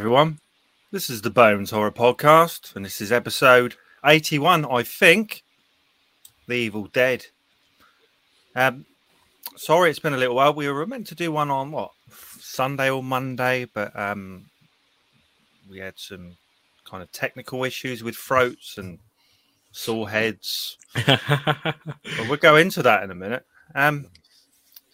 Everyone. This is the Bones Horror Podcast, and this is episode 81, I think. The Evil Dead. Um, sorry, it's been a little while. We were meant to do one on what Sunday or Monday, but um, we had some kind of technical issues with throats and sore heads. but we'll go into that in a minute. Um,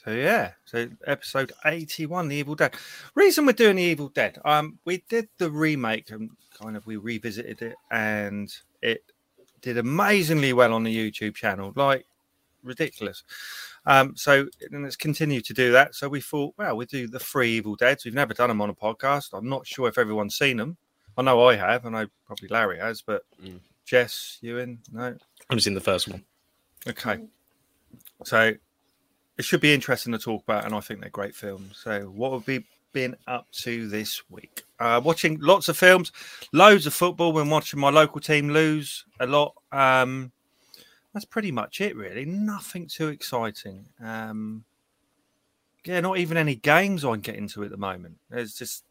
so yeah, so episode eighty-one, The Evil Dead. Reason we're doing The Evil Dead, um, we did the remake and kind of we revisited it, and it did amazingly well on the YouTube channel, like ridiculous. Um, so and it's continued to do that. So we thought, well, we do the three Evil Deads. We've never done them on a podcast. I'm not sure if everyone's seen them. I know I have, and I probably Larry has, but Mm. Jess, Ewan, no. I've seen the first one. Okay. So it should be interesting to talk about, and I think they're great films. So, what have we been up to this week? Uh, watching lots of films, loads of football. Been watching my local team lose a lot. Um, that's pretty much it, really. Nothing too exciting. Um, yeah, not even any games I can get into at the moment. There's just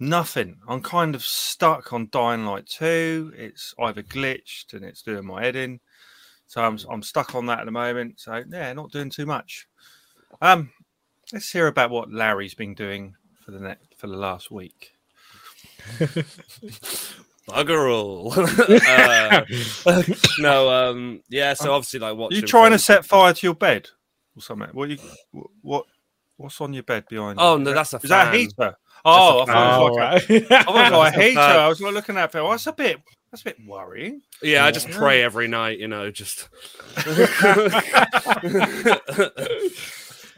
nothing. I'm kind of stuck on Dying Light 2. It's either glitched and it's doing my head in. So I'm I'm stuck on that at the moment. So yeah, not doing too much. Um, let's hear about what Larry's been doing for the next for the last week. Bugger all. uh, no, um, yeah. So obviously, like what you trying to set fire to your bed or something? What you what what's on your bed behind? Oh you? no, that's a is that a heater? Oh, I fan. thought it was like a, I thought it was like a That's a heater. fan. I was like looking at her. Oh, that's a bit that's a bit worrying. Yeah, I just pray every night. You know, just.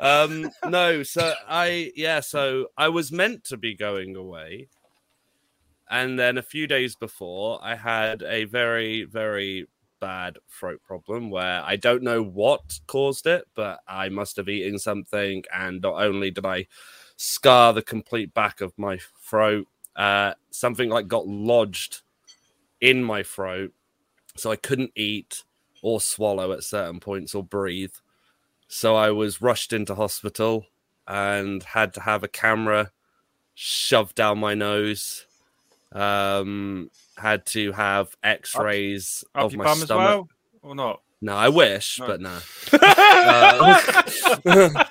um no so i yeah so i was meant to be going away and then a few days before i had a very very bad throat problem where i don't know what caused it but i must have eaten something and not only did i scar the complete back of my throat uh something like got lodged in my throat so i couldn't eat or swallow at certain points or breathe so I was rushed into hospital and had to have a camera shoved down my nose. Um, had to have X-rays Up of my stomach. well, or not? No, I wish, No. but no. um,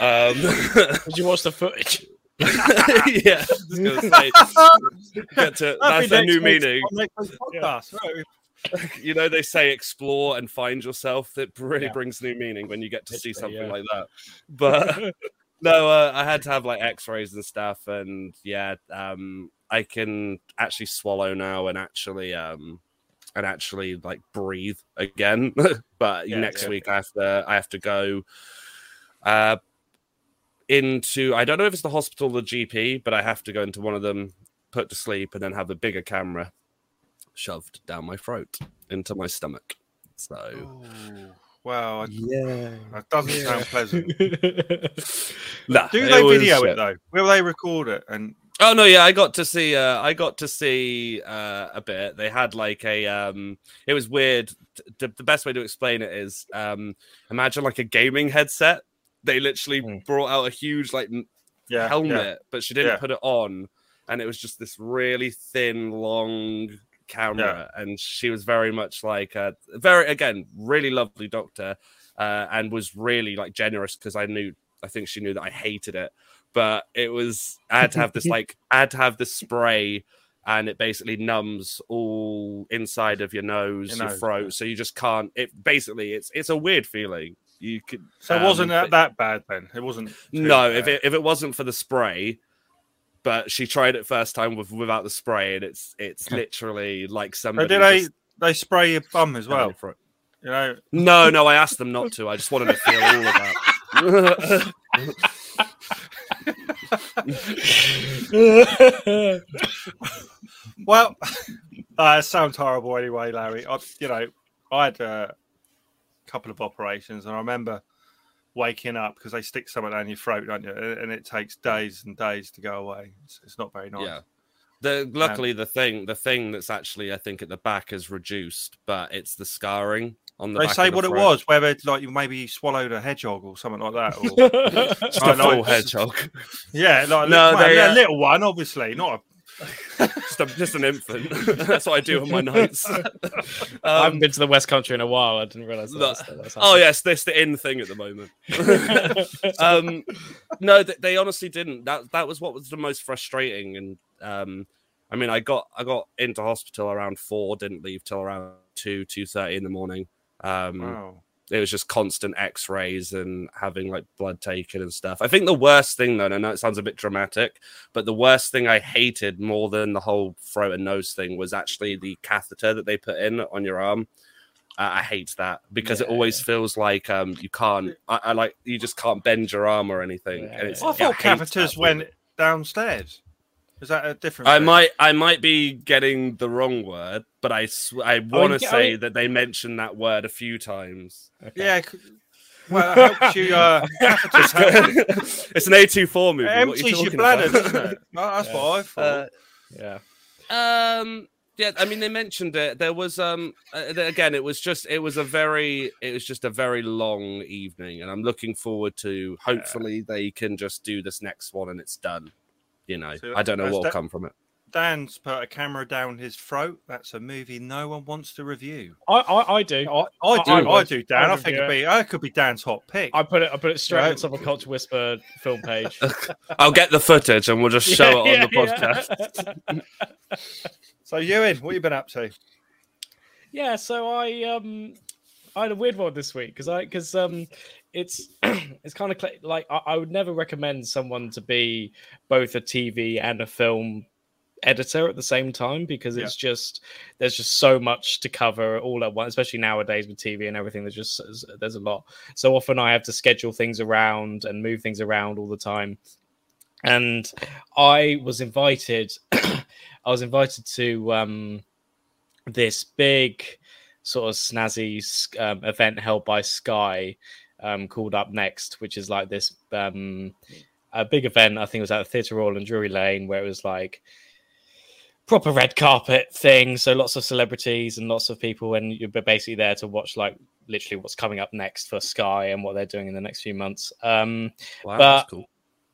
um, Did you watch the footage? yeah, I gonna say, get to, that's a new meaning. Podcast. Right. you know they say explore and find yourself that really Yeah. brings new meaning when you get to see something yeah. like that but no uh, i had to have like x-rays and stuff and yeah um i can actually swallow now and actually um and actually like breathe again but Yeah, next yeah. week i have to i have to go uh into i don't know if it's the hospital or the gp but i have to go into one of them put to sleep and then have a bigger camera shoved down my throat into my stomach. So Oh, wow, I- yeah, that doesn't sound pleasant. nah, Do they was video shit. it though? Will they record it? And Oh no, yeah, I got to see. Uh, I got to see uh, a bit. They had like a. Um, it was weird. The, the best way to explain it is um, imagine like a gaming headset. They literally Hmm. brought out a huge like yeah, helmet, yeah. but she didn't Yeah. put it on, and it was just this really thin, long camera. And she was very much like a very again really lovely doctor, uh, and was really like generous because I knew I think she knew that I hated it, but it was I had to have this like I had to have this spray. And it basically numbs all inside of your nose, Your your, nose, throat, yeah. so you just can't. It basically, it's it's a weird feeling. You could So it um, wasn't that, that bad then. It wasn't. too no, if it if it wasn't for the spray, but she tried it first time with without the spray, and it's it's literally like So somebody. did they just they spray your bum as well? your throat. You know, No, no, I asked them not to. I just wanted to feel all of that. well, uh, sounds horrible anyway, Larry. I, you know, I had a couple of operations, and I remember waking up because they stick something down your throat, don't you? And it takes days and days to go away. It's, it's not very nice. Yeah. The luckily the thing the thing that's actually I think at the back is reduced, but it's the scarring on the. They say the what it was, whether like you maybe swallowed a hedgehog or something like that. Or, Just a full hedgehog. yeah, like No, well, they, a uh, little one, obviously, not just, a, just an infant. That's what I do on my nights. I haven't Um, been to the West Country in a while. I didn't realize that. No. was- that oh yes, this the in thing at the moment. um, no, th- they honestly didn't. That that was what was the most frustrating. And um, I mean, I got I got into hospital around four, didn't leave till around two two thirty in the morning. Um, wow. It was just constant x-rays and having like blood taken and stuff. I think the worst thing though and i know it sounds a bit dramatic but the worst thing i hated more than the whole throat and nose thing was actually the catheter that they put in on your arm. Uh, i hate that because it always feels like um you can't I, I like you just can't bend your arm or anything Yeah, and it's, I I thought hate catheters went downstairs. Is that a different? I thing? might, I might be getting the wrong word, but I, sw- I want to yeah, I say mean- that they mentioned that word a few times. Okay. Yeah. Well, it helps you. Uh, it's an A24 movie. It what are you empties your bladder, about? doesn't it? Well, that's Yeah. what I thought. Uh, Yeah. um, yeah, I mean, they mentioned it. There was, um, uh, again, it was just, it was a very, it was just a very long evening, and I'm looking forward to. Hopefully, they can just do this next one and it's done. You know, So I don't know what'll that- come from it. Dan's put a camera down his throat. That's a movie no one wants to review. I, I, I do. I, I do, I I, do, Dan. I I think it'd be, that could be Dan's hot pick. I put it. I put it straight Right. on the top of Culture Whisper film page. I'll get the footage and we'll just show Yeah, it on the podcast. yeah. So, Ewan, what you been up to? Yeah, so I um I had a weird one this week because I because um it's it's kind of like I, I would never recommend someone to be both a TV and a film editor at the same time because it's just there's just so much to cover all at once especially nowadays with tv and everything there's just there's a lot. So often i have to schedule things around and move things around all the time. And i was invited i was invited to um this big sort of snazzy um, event held by Sky um, called Up Next, which is like this um, a big event. I think it was at the Theatre Royal in Drury Lane, where it was like proper red carpet thing. So lots of celebrities and lots of people, and you're basically there to watch like literally what's coming up next for Sky and what they're doing in the next few months. Um, Wow, But- that's cool.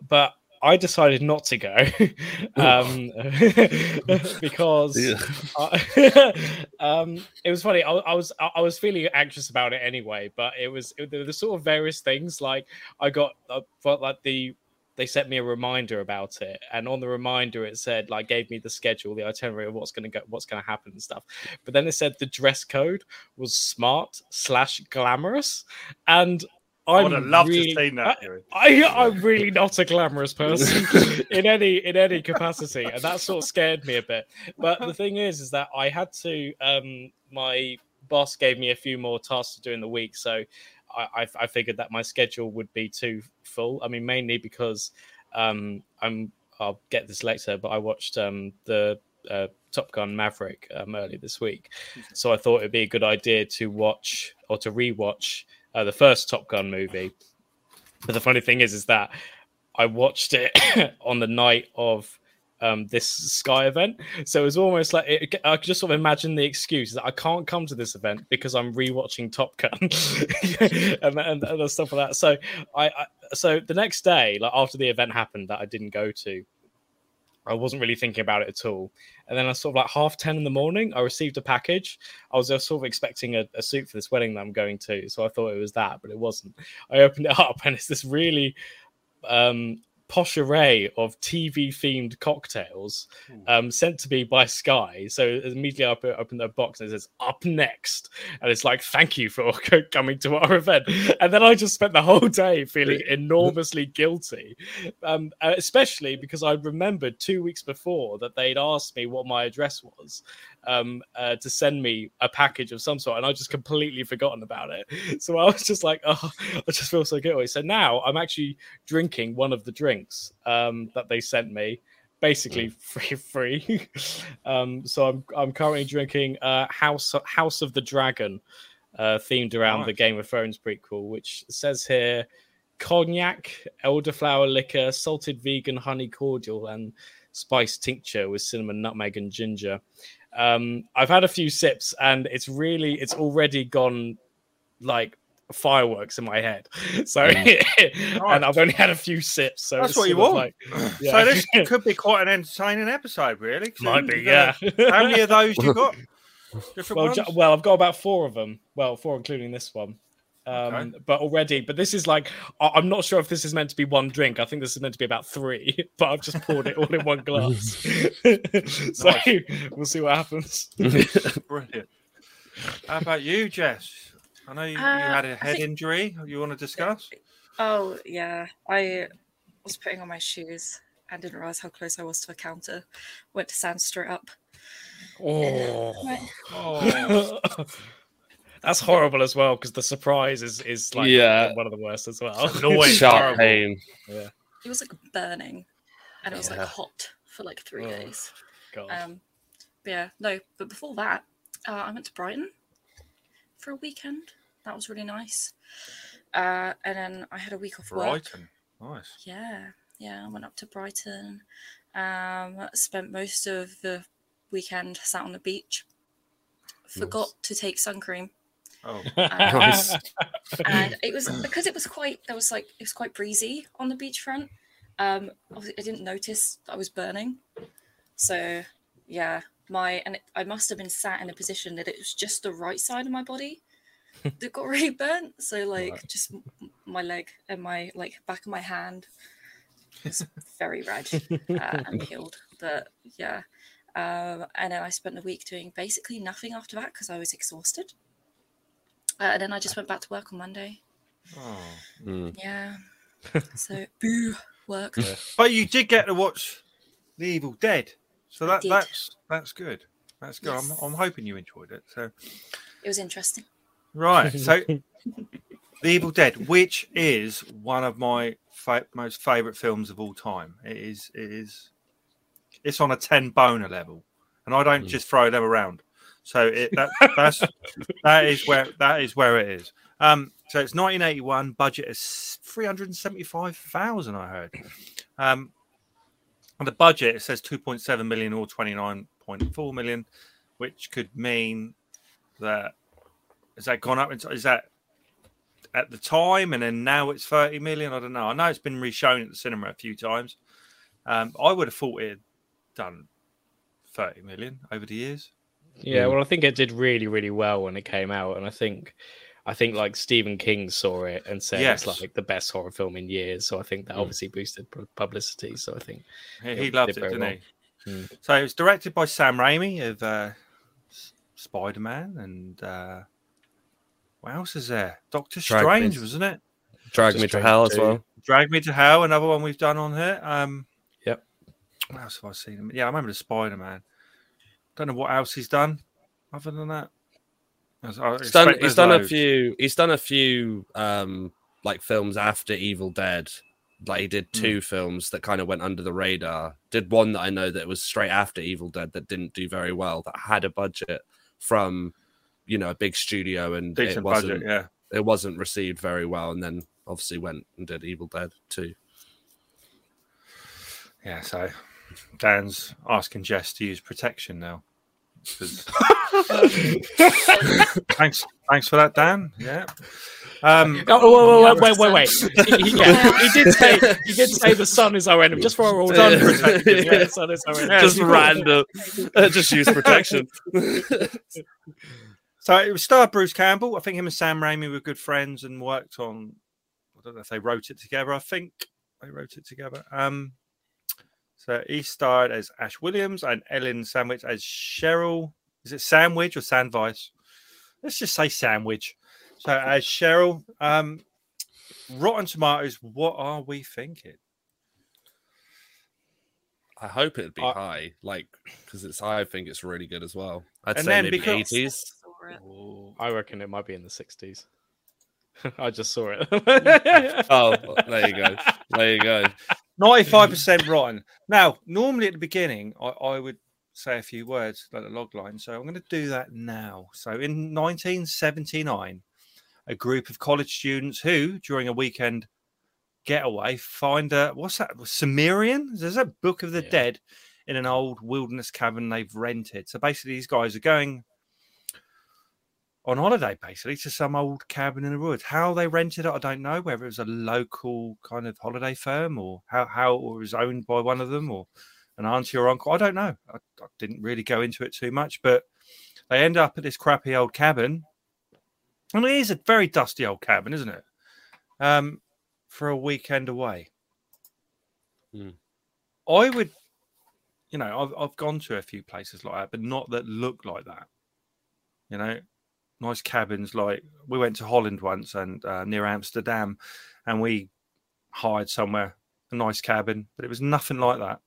but I decided not to go um, because Yeah. I- um, it was funny. I, I was I, was feeling anxious about it anyway, but it was it, were the sort of various things like I got uh, felt like the they sent me a reminder about it, and on the reminder it said like gave me the schedule, the itinerary of what's going to go, what's going to happen and stuff. But then it said the dress code was smart slash glamorous, and I would have loved really- to have seen that. Ewan. I, I'm really not a glamorous person in any in any capacity, and that sort of scared me a bit. But the thing is, is that I had to. Um, my boss gave me a few more tasks to do in the week, so I, I, I figured that my schedule would be too full. I mean, mainly because um, I'm. I'll get this later, but I watched um, the uh, Top Gun Maverick um, earlier this week, so I thought it'd be a good idea to watch or to rewatch uh, the first Top Gun movie. But the funny thing is, is that I watched it on the night of um, this Sky event, so it was almost like it, I could just sort of imagine the excuse that I can't come to this event because I'm rewatching Top Gun and, and, and stuff like that. So I, I, so the next day, like after the event happened that I didn't go to, I wasn't really thinking about it at all. And then I sort of like half 10 in the morning, I received a package. I was uh, sort of expecting a, a suit for this wedding that I'm going to. So I thought it was that, but it wasn't. I opened it up and it's this really um, posh array of TV themed cocktails um, sent to me by Sky. So immediately I open, open the box and it says up next. And it's like, thank you for coming to our event. And then I just spent the whole day feeling enormously guilty, um, especially because I remembered two weeks before that they'd asked me what my address was um, uh, to send me a package of some sort. And I just completely forgotten about it. So I was just like, oh, I just feel so guilty. So now I'm actually drinking one of the drinks um, that they sent me basically free free. um, so I'm I'm currently drinking uh, House House of the Dragon, uh, themed around the Game of Thrones prequel, which says here cognac, elderflower liquor, salted vegan honey cordial, and spice tincture with cinnamon, nutmeg, and ginger. Um, I've had a few sips, and it's really it's already gone like fireworks in my head. So, and I've only had a few sips. So That's what you want. Like, So this could be quite an entertaining episode, really. might be, yeah. How many of those you got? Different well, ju- well, I've got about four of them. Well, four including this one. Um, Okay. But already, but this is like, I- I'm not sure if this is meant to be one drink. I think this is meant to be about three, but I've just poured it all in one glass. so Nice. we'll see what happens. Brilliant. How about you, Jess? I know you, you Uh, had a head think- injury. You want to discuss? Oh yeah, I was putting on my shoes and didn't realize how close I was to a counter. Went to stand straight up. Oh. Went- Oh, That's horrible as well because the surprise is is like Yeah. one of the worst as well. annoying. Sharp horrible. pain. It was like burning, and it was Yeah. like hot for like three Oh. days. God. Um, but yeah, no. But before that, uh, I went to Brighton for a weekend. That was really nice. Uh, and then I had a week off work. Brighton. Nice. Yeah, yeah. I went up to Brighton. Um, spent most of the weekend sat on the beach. Forgot to take sun cream, Oh, uh, Nice. and it was because it was quite. There was like it was quite breezy on the beachfront. Um, I didn't notice I was burning, so yeah, my and it, I must have been sat in a position that it was just the right side of my body that got really burnt. So like Right. just my leg and my like back of my hand was very red uh, and peeled. But yeah, um, and then I spent the week doing basically nothing after that because I was exhausted. Uh, and then I just went back to work on Monday. oh. Mm. Yeah. So boo work. Yeah. But you did get to watch The Evil Dead, so I that that's that's good. That's good. Yes. I'm, I'm hoping you enjoyed it. So It was interesting. right, so The Evil Dead, which is one of my fa- most favorite films of all time. It is. It is. It's on a ten boner level, and I don't Mm. just throw them around. So it, that that's that is where that is where it is. Um, so it's 1981. Budget is 375,000. I heard. Um, and the budget it says 2.7 million or 29.4 million, which could mean that has that gone up? Is that at the time and then now it's 30 million? I don't know. I know it's been reshown at the cinema a few times. Um, I would have thought it had done 30 million over the years. Yeah, Mm. well, I think it did really, really well when it came out, and I think, I think like Stephen King saw it and said Yes. it's like the best horror film in years. So I think that Mm. obviously boosted publicity. So I think, He, It he did loved it, didn't well. he? Mm. So it was directed by Sam Raimi of uh, Spider Man and uh, what else is there? Doctor Drag Strange, Me. wasn't it? Drag Just me to Strange hell as well. Drag Me to Hell, another one we've done on here. Um, Yep. What else have I seen? Yeah, I remember the Spider Man. Don't know what else he's done other than that. I was- I He's done. He's done a few. He's done a few um like films after Evil Dead. Like he did two films that kind of went under the radar. Did one that I know that was straight after Evil Dead that didn't do very well. That had a budget from, you know, a big studio and it wasn't. budget. Yeah. It wasn't received very well, and then obviously went and did Evil Dead too. Yeah. So Dan's asking Jess to use protection now. thanks, thanks for that, Dan. Yeah. Um, oh, wait, Yeah, wait, wait, wait, wait. He, he- yeah, he did say he did say the sun is our enemy. Just for our all Sun protection, Yeah, yeah. the sun is our enemy. Yeah, just you- random. just use protection. So it was star Bruce Campbell. I think him and Sam Raimi were good friends and worked on. I don't know if they wrote it together. I think they wrote it together. Um, so he starred as Ash Williams and Ellen Sandwich as Cheryl. Is it Sandwich or Sandvice? Let's just say Sandwich. So as Cheryl, um, Rotten Tomatoes. What are we thinking? I hope it'd be I- high, like because it's. I think it's really good as well. I'd And say then maybe because- eighties. Saw. I reckon it might be in the sixties. I just saw it. Oh, there you go. There you go. 95% rotten. Now, normally at the beginning, I, I would say a few words like the log line. So I'm going to do that now. So in 1979, a group of college students who, during a weekend getaway, find a what's that? Sumerian? There's a Book of the Yeah. Dead in an old wilderness cabin they've rented. So basically, these guys are going on holiday basically to some old cabin in the woods. How they rented it, I don't know. Whether it was a local kind of holiday firm or how how it was owned by one of them or an auntie or uncle. I don't know. I, I didn't really go into it too much, but they end up at this crappy old cabin. And it is a very dusty old cabin, isn't it? Um, for a weekend away. Hmm. I would, you know, I've I've gone to a few places like that, but not that look like that. You know, nice cabins. Like we went to Holland once and uh, near Amsterdam, and we hired somewhere a nice cabin, but it was nothing like that.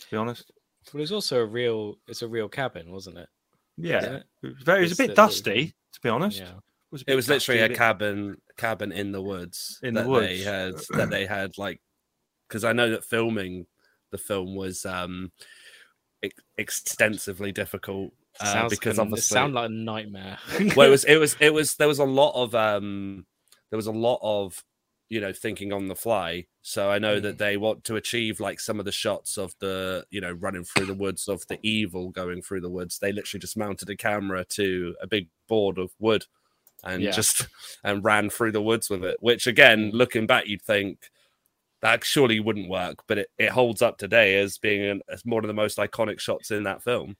To be honest, But it's also a real. It's a real cabin, wasn't it? yeah, it? it was very. It was a bit dusty, to be honest. Yeah. was, a It was literally a cabin cabin in the woods In the woods. they had that they had like because I know that filming the film was um ex- extensively difficult uh, because like, obviously it sound like a nightmare. well it was it was it was there was a lot of um there was a lot of you know thinking on the fly so i know Mm. that they want to achieve like some of the shots of the you know running through the woods of the evil going through the woods they literally just mounted a camera to a big board of wood and Yeah. just and ran through the woods with it which again Mm. looking back you'd think that surely wouldn't work but it, it holds up today as being an, as one of the most iconic shots in that film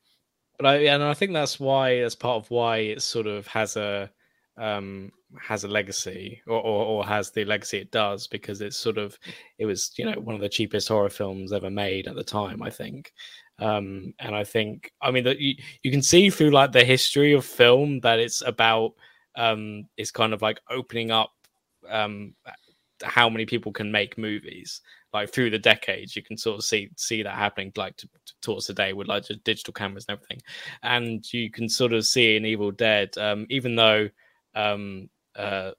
but I and I think that's why that's part of why it sort of has a um has a legacy or, or or has the legacy it does because it's sort of it was you know one of the cheapest horror films ever made at the time I think. Um and I think I mean that you, you can see through like the history of film that it's about um it's kind of like opening up um how many people can make movies like through the decades you can sort of see see that happening like to, to, towards today with like just digital cameras and everything. And you can sort of see in evil dead um even though um uh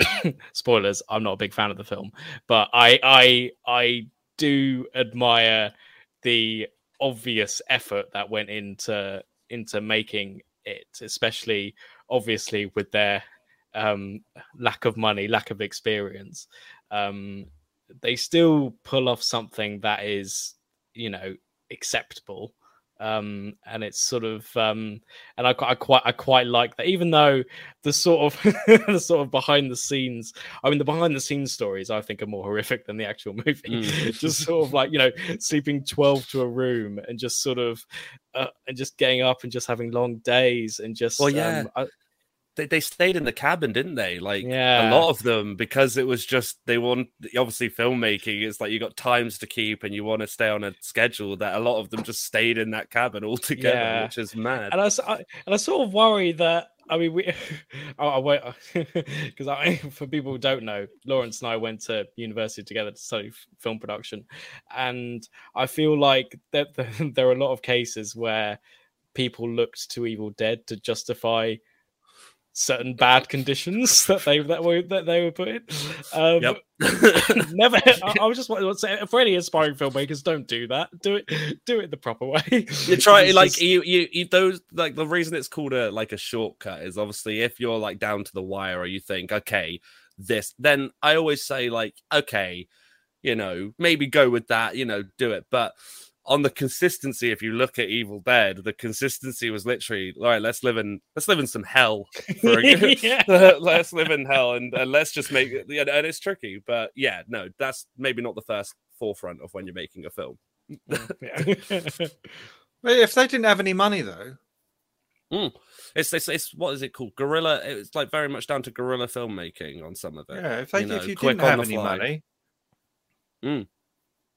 spoilers i'm not a big fan of the film but i i i do admire the obvious effort that went into into making it especially obviously with their um lack of money lack of experience. Um they still pull off something that is you know acceptable um and it's sort of um and I, I quite i quite like that even though the sort of the sort of behind the scenes i mean the behind the scenes stories i think are more horrific than the actual movie Mm. just sort of like you know sleeping 12 to a room and just sort of uh, and just getting up and just having long days and just Well, yeah. um, I, they, they stayed in the cabin, didn't they? Like Yeah. a lot of them, because it was just they want obviously filmmaking. It's like you got times to keep, and you want to stay on a schedule. That a lot of them just stayed in that cabin altogether, Yeah. which is mad. and I, I- and I sort of worry that I mean we I, I wait because I for people who don't know Lawrence and I went to university together to study film production and I feel like that there are a lot of cases where people looked to Evil Dead to justify certain bad conditions that they that were that they were put in. Um, Yep. never. I, I was just want to say for any aspiring filmmakers, don't do that. Do it. Do it the proper way. you try like just- you, you you those like the reason it's called a like a shortcut is obviously if you're like down to the wire or you think okay this then i always say like okay you know maybe go with that you know do it but on the consistency if you look at evil dead the consistency was literally all right let's live in let's live in some hell for a good, Yeah. let's live in hell and, and let's just make it yeah, and it's tricky but yeah no that's maybe not the first forefront of when you're making a film Yeah. Well, if they didn't have any money though, It's, it's it's what is it called? Guerrilla. It's like very much down to guerrilla filmmaking on some of it. yeah, if they you know, if you didn't have any fly. money, Mm.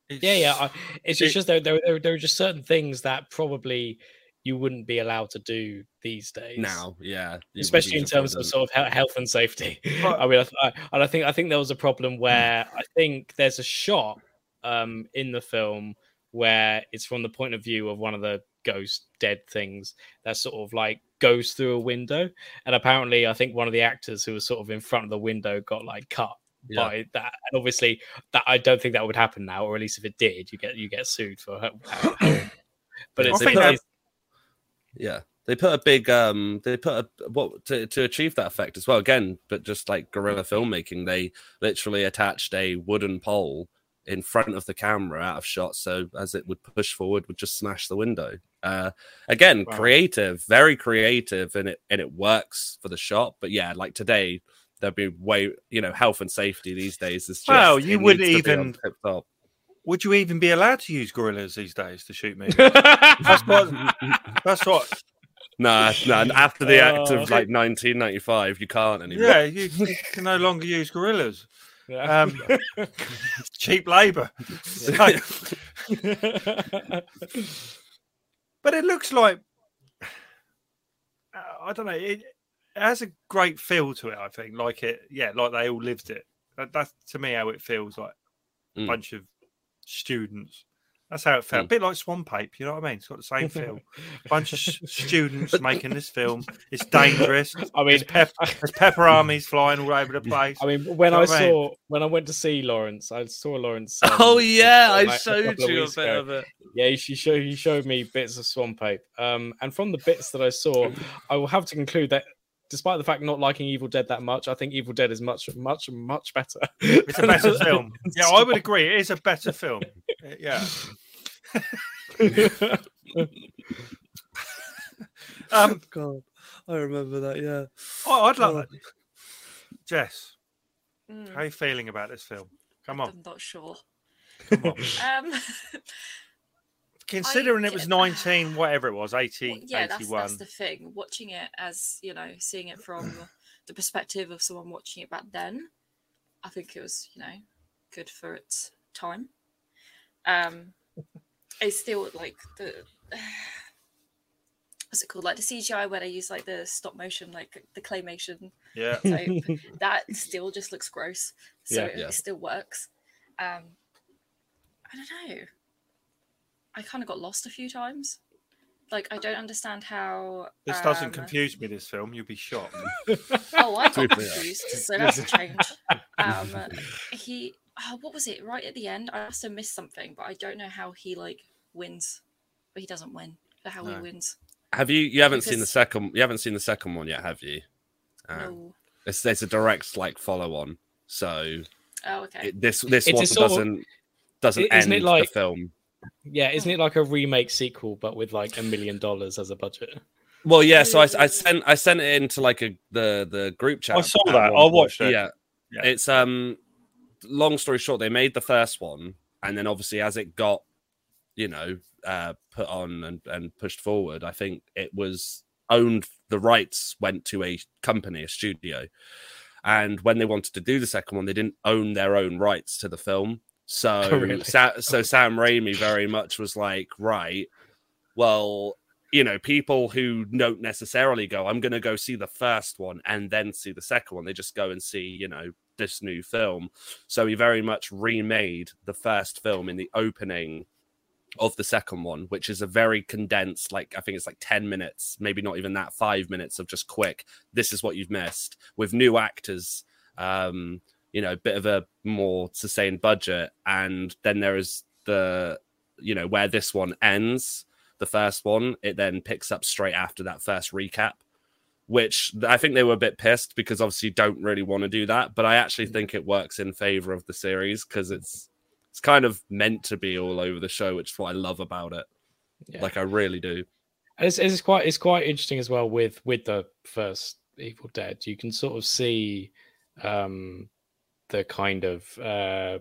Yeah, yeah. I, it's, It- it's just there, there, there, are just certain things that probably you wouldn't be allowed to do these days. Now, yeah, especially in terms of sort of health and safety. But- I mean, I, I, and I think I think there was a problem where I think there's a shot um, in the film where it's from the point of view of one of the ghost dead things that sort of like goes through a window, and apparently I think one of the actors who was sort of in front of the window got like cut. Yeah. By that, and obviously, that I don't think that would happen now, or at least if it did, you get you get sued for. How, how- but Yeah, it's, I it's- Yeah, they put a big um, they put a what to to achieve that effect as well. Again, but just like guerrilla filmmaking, they literally attached a wooden pole in front of the camera out of shot. So as it would push forward, would just smash the window. Uh, again, Wow. creative, very creative, and it and it works for the shot. But yeah, like today, there'd be way you know health and safety these days is just Well, you wouldn't needs to be on even- Would you even be allowed to use gorillas these days to shoot me? That's what. That's what. Nah, nah. After the act of like 1995, you can't anymore. Yeah, you, you can no longer use gorillas. Yeah. Um, cheap labour. But it looks like uh, I don't know. It, it has a great feel to it. I think, like it, yeah, like they all lived it. That, that's to me how it feels like a Mm. bunch of students. That's how it felt. A Mm. bit like Swamp Ape, you know what I mean? It's got the same feel. A bunch of s- students making this film. It's dangerous. I mean, There's, pep- there's pepper armies flying all over the place. I mean, when know I I mean? saw when I went to see Lawrence, I saw Lawrence. um, Oh yeah, like, I a showed couple you a bit ago. of it. Yeah, he she showed he showed me bits of Swamp Ape. Um, and from the bits that I saw, I will have to conclude that despite the fact not liking Evil Dead that much, I think Evil Dead is much, much, much better. It's a better film. Yeah, I would agree. It is a better film. Uh, Yeah. Um, God, I remember that. Yeah. I- I'd Oh. love Jess, Mm, how are you feeling about this film? Come on, I'm not sure. come on. Um, Considering it was 19, whatever it was, 80, well, yeah, that's, 81. that's the thing. Watching it as you know, seeing it from the perspective of someone watching it back then, I think it was you know good for its time. Um, it's still like the what's it called, like the CGI where they use like the stop motion, like the claymation Yeah. type. that still just looks gross. So Yeah. it, Yeah. still works. Um, I don't know. I kind of got lost a few times. Like I don't understand how. This doesn't um, confuse me, this film. You'll be shocked. Oh, I got confused. So that's a change. Um, he. Oh, what was it? Right at the end, I must have missed something, but I don't know how he like wins. But he doesn't win. But how No. he wins. Have you? You haven't seen the second. You haven't seen the second one yet, have you? Um, no. it's, there's a direct like follow on. So Oh, okay. it, this this It's a one sort of- doesn't doesn't isn't end it like- the film. Yeah, isn't it like a remake sequel, but with like a million dollars as a budget? Well, yeah. So I, I sent I sent it into like a the the group chat. I saw that. I watched it. Yeah. Yeah. it's um. Long story short, they made the first one, and then obviously as it got, you know, uh, put on and and pushed forward, I think it was owned. The rights went to a company, a studio, and when they wanted to do the second one, they didn't own their own rights to the film. So, Oh, really? Sa- so Sam Raimi very much was like, right, well, you know, people who don't necessarily go, I'm going to go see the first one and then see the second one. They just go and see, you know, this new film. So he very much remade the first film in the opening of the second one, which is a very condensed, like I think it's like 10 minutes, maybe not even that, five minutes of just quick. This is what you've missed with new actors. Um, you know, a bit of a more sustained budget. And then there is the, you know, where this one ends, the first one, it then picks up straight after that first recap, which I think they were a bit pissed because obviously you don't really want to do that. But I actually think it works in favor of the series because it's, it's kind of meant to be all over the show, which is what I love about it. Yeah. Like I really do. And it's, it's quite it's quite interesting as well with with the first Evil Dead. You can sort of see um, the kind of uh,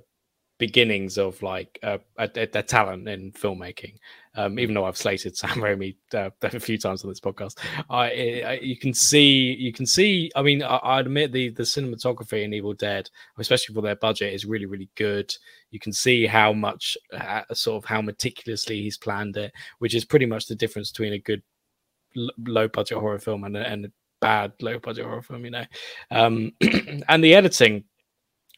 beginnings of like uh, a, a, a talent in filmmaking. Um, even though I've slated Sam Raimi uh, a few times on this podcast, I, I you can see you can see. I mean, I, I admit the the cinematography in Evil Dead, especially for their budget, is really really good. You can see how much uh, sort of how meticulously he's planned it which is pretty much the difference between a good l- low budget horror film and a, and a bad low budget horror film you know um and the editing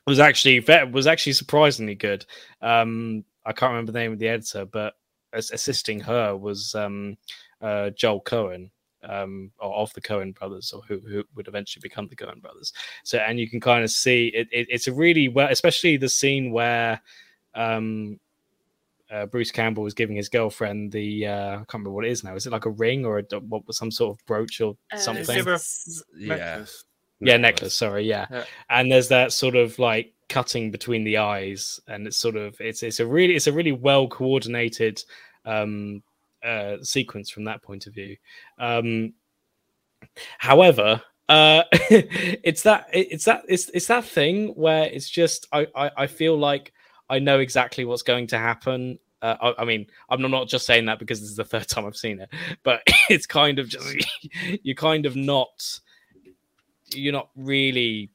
was actually ve- was actually surprisingly good um i can't remember the name of the editor but assisting her was um uh joel Coen um or of the Coen brothers or who, who would eventually become the Coen brothers so and you can kind of see it, it it's a really well especially the scene where um uh, Bruce Campbell was giving his girlfriend the uh, I can't remember what it is now. Is it like a ring or a, what some sort of brooch or Uh, something? Give her- it's- Yeah. Yeah necklace sorry yeah. Yeah. and there's that sort of like cutting between the eyes and it's sort of it's it's a really it's a really well coordinated um uh sequence from that point of view um however uh it's that it's that it's it's that thing where it's just i i, I feel like i know exactly what's going to happen uh, I, I mean, I'm not- not just saying that because this is the third time I've seen it, but it's kind of just you're kind of not you're not really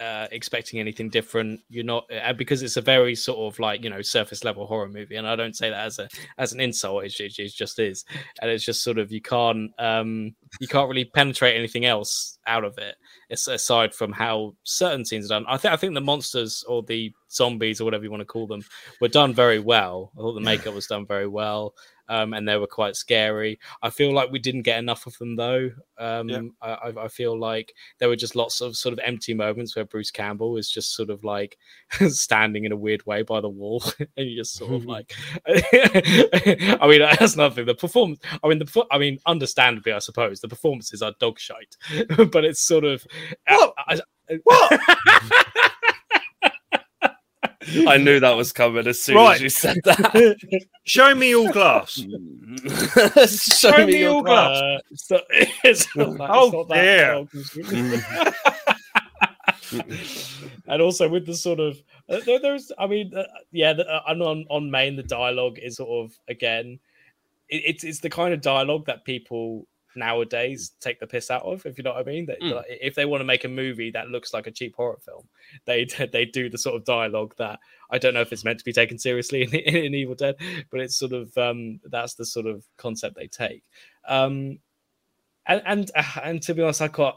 uh, expecting anything different. You're not uh, because it's a very sort of like you know surface level horror movie, and I don't say that as a as an insult. It, it, it just is, and it's just sort of you can't um you can't really penetrate anything else out of it. Aside from how certain scenes are done. I think I think the monsters or the zombies or whatever you want to call them were done very well. I thought the makeup was done very well. Um, and they were quite scary. I feel like we didn't get enough of them though. Um, Yeah. I, I- I feel like there were just lots of sort of empty moments where Bruce Campbell is just sort of like standing in a weird way by the wall, and you just sort of like. I mean, that's nothing. The performance. I mean, the. I mean, understandably, I suppose the performances are dog shite, but it's sort of. What? I- What? I knew that was coming as soon Right. as you said that. Show me all glass. Show, Show me me your your glass. Uh, so, it's not that, Oh, it's not that dear. dog. and also with the sort of uh, there, there's i mean uh, yeah the, uh, and on on main the dialogue is sort of again it, it's it's the kind of dialogue that people nowadays take the piss out of if you know what i mean That- Mm. like, if they want to make a movie that looks like a cheap horror film they they do the sort of dialogue that i don't know if it's meant to be taken seriously in, in evil dead but it's sort of um that's the sort of concept they take um and and, uh, and to be honest i got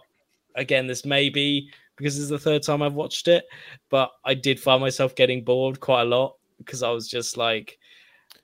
again this may be because this is the third time I've watched it, but I did find myself getting bored quite a lot because I was just like,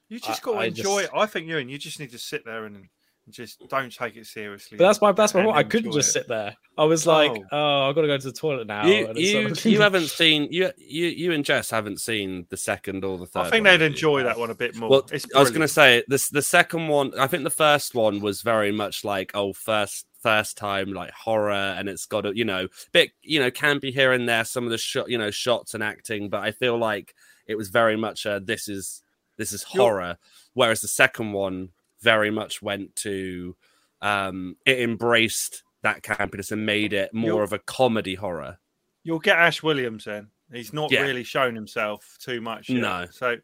You just I- got to I enjoy just- it. I think you and you just need to sit there and just don't take it seriously. but that's my that's my point. I couldn't just it. sit there. I was like, Oh. oh, I've got to go to the toilet now. You, and you, sort of- you haven't seen you, you you and Jess haven't seen the second or the third. I think one, they'd have you? enjoy that one a bit more. Well, It's I was going to say this. The second one, I think the first one was very much like oh, first first time like horror, and it's got a you know bit you know can be here and there some of the shot you know shots and acting, but I feel like it was very much a this is this is You're- horror, whereas the second one very much went to um it embraced that campiness and made it more You're- of a comedy horror. You'll get Ash Williams then. He's not Yeah. really shown himself too much. Yet. No. So,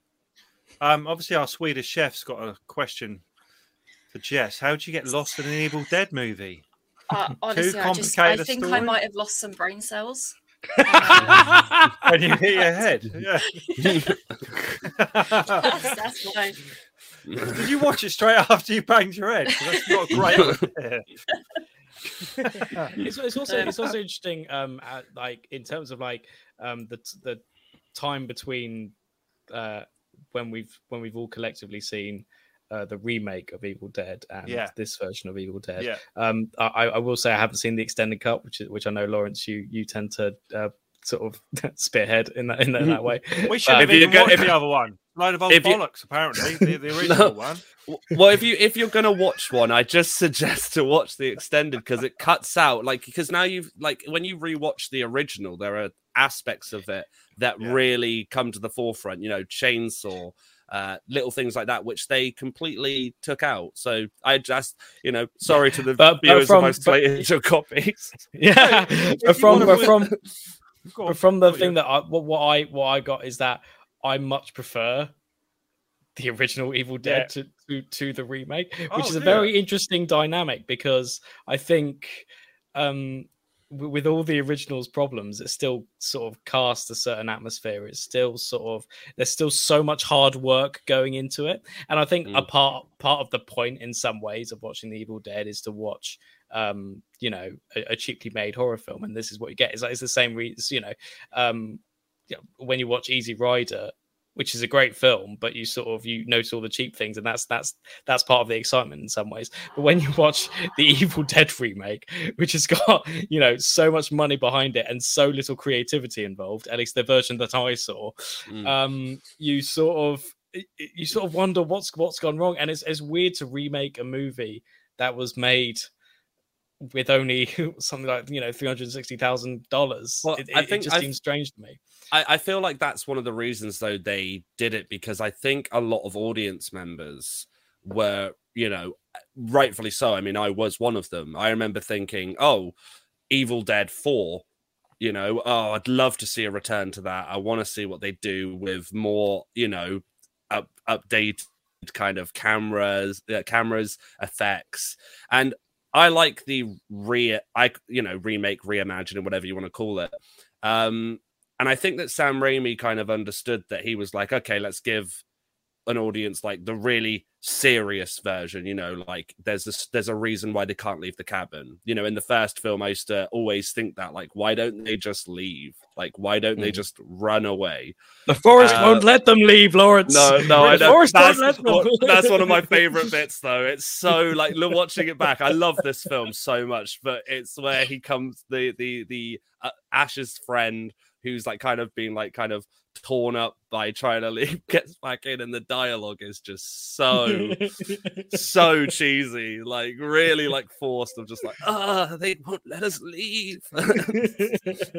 um, obviously, our Swedish chef's got a question for Jess. How would you get lost in an Evil Dead movie? Uh, honestly, I just I complicated a think I might have lost some brain cells. When you hit your head. Yeah. that's, that's why. Did you watch it straight after you banged your head? That's not a great. it's, it's also it's also interesting um at, like in terms of like um the the time between uh when we've when we've all collectively seen uh, the remake of Evil Dead and Yeah. this version of Evil Dead. yeah. Um, I, I will say I haven't seen the extended cut, which is, which I know Lawrence you you tend to uh, sort of spearhead in that in that, in that way. We should Uh, have if you even go- if- the other one. Load of old if you- bollocks, apparently. The, the original one. well if you if you're gonna watch one i just suggest to watch the extended because it cuts out like because now you've like when you rewatch the original there are aspects of it that Yeah. really come to the forefront you know chainsaw uh little things like that which they completely took out so i just you know sorry to the But- but viewers from- of my but- slated copies Yeah, but from but from But from the thing that I what, what I what I got is that I much prefer the original Evil Dead to, to to the remake, which Oh, is a yeah. very interesting dynamic because I think um w- with all the original's problems, it still sort of casts a certain atmosphere. It's still sort of there's still so much hard work going into it, and I think a Mm. part part of the point in some ways of watching the Evil Dead is to watch um you know a, a cheaply made horror film and this is what you get it's like it's the same reason you know um you know, when you watch easy rider which is a great film but you sort of you notice all the cheap things and that's that's that's part of the excitement in some ways but when you watch the evil dead remake which has got you know so much money behind it and so little creativity involved at least the version that i saw Mm. um you sort of you sort of wonder what's what's gone wrong and it's, it's weird to remake a movie that was made with only something like you know three hundred sixty thousand dollars. Well, It, I think it just I- seems strange to me. I, I feel like that's one of the reasons though they did it because I think a lot of audience members were, you know, rightfully so. I mean, I was one of them. I remember thinking, oh, Evil Dead 4, you know, oh, I'd love to see a return to that. I want to see what they do with more, you know, up updated kind of cameras, uh, cameras, effects. And I like the re I you know, remake, reimagining, whatever you want to call it. Um and I think that Sam Raimi kind of understood that he was like, okay, let's give an audience like the really serious version. You know, like there's this, there's a reason why they can't leave the cabin. You know, in the first film, I used to always think that, like, why don't they just leave? Like, why don't they Mhm. just run away? The forest Uh, won't let them leave, Lawrence. No, no, I The know. forest That's, won't let them. one- that's one of my favorite bits, though. It's so like watching it back. I love this film so much, but it's where he comes the the the uh, Ash's friend who's like kind of being like kind of torn up by trying to leave gets back in, and the dialogue is just so so cheesy, like really like forced. of just like, ah, they won't let us leave.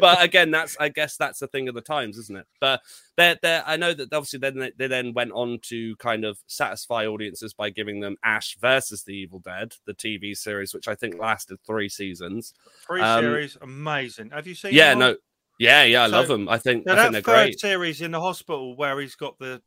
but again, that's I guess that's the thing of the times, isn't it? But they they I know that obviously then they, they then went on to kind of satisfy audiences by giving them Ash versus the Evil Dead, the TV series, which I think lasted three seasons. Three Um, series, amazing. Have you seen? Yeah, no? Yeah, yeah, I So- love them. I think I that think they're third great. series in the hospital where he's got the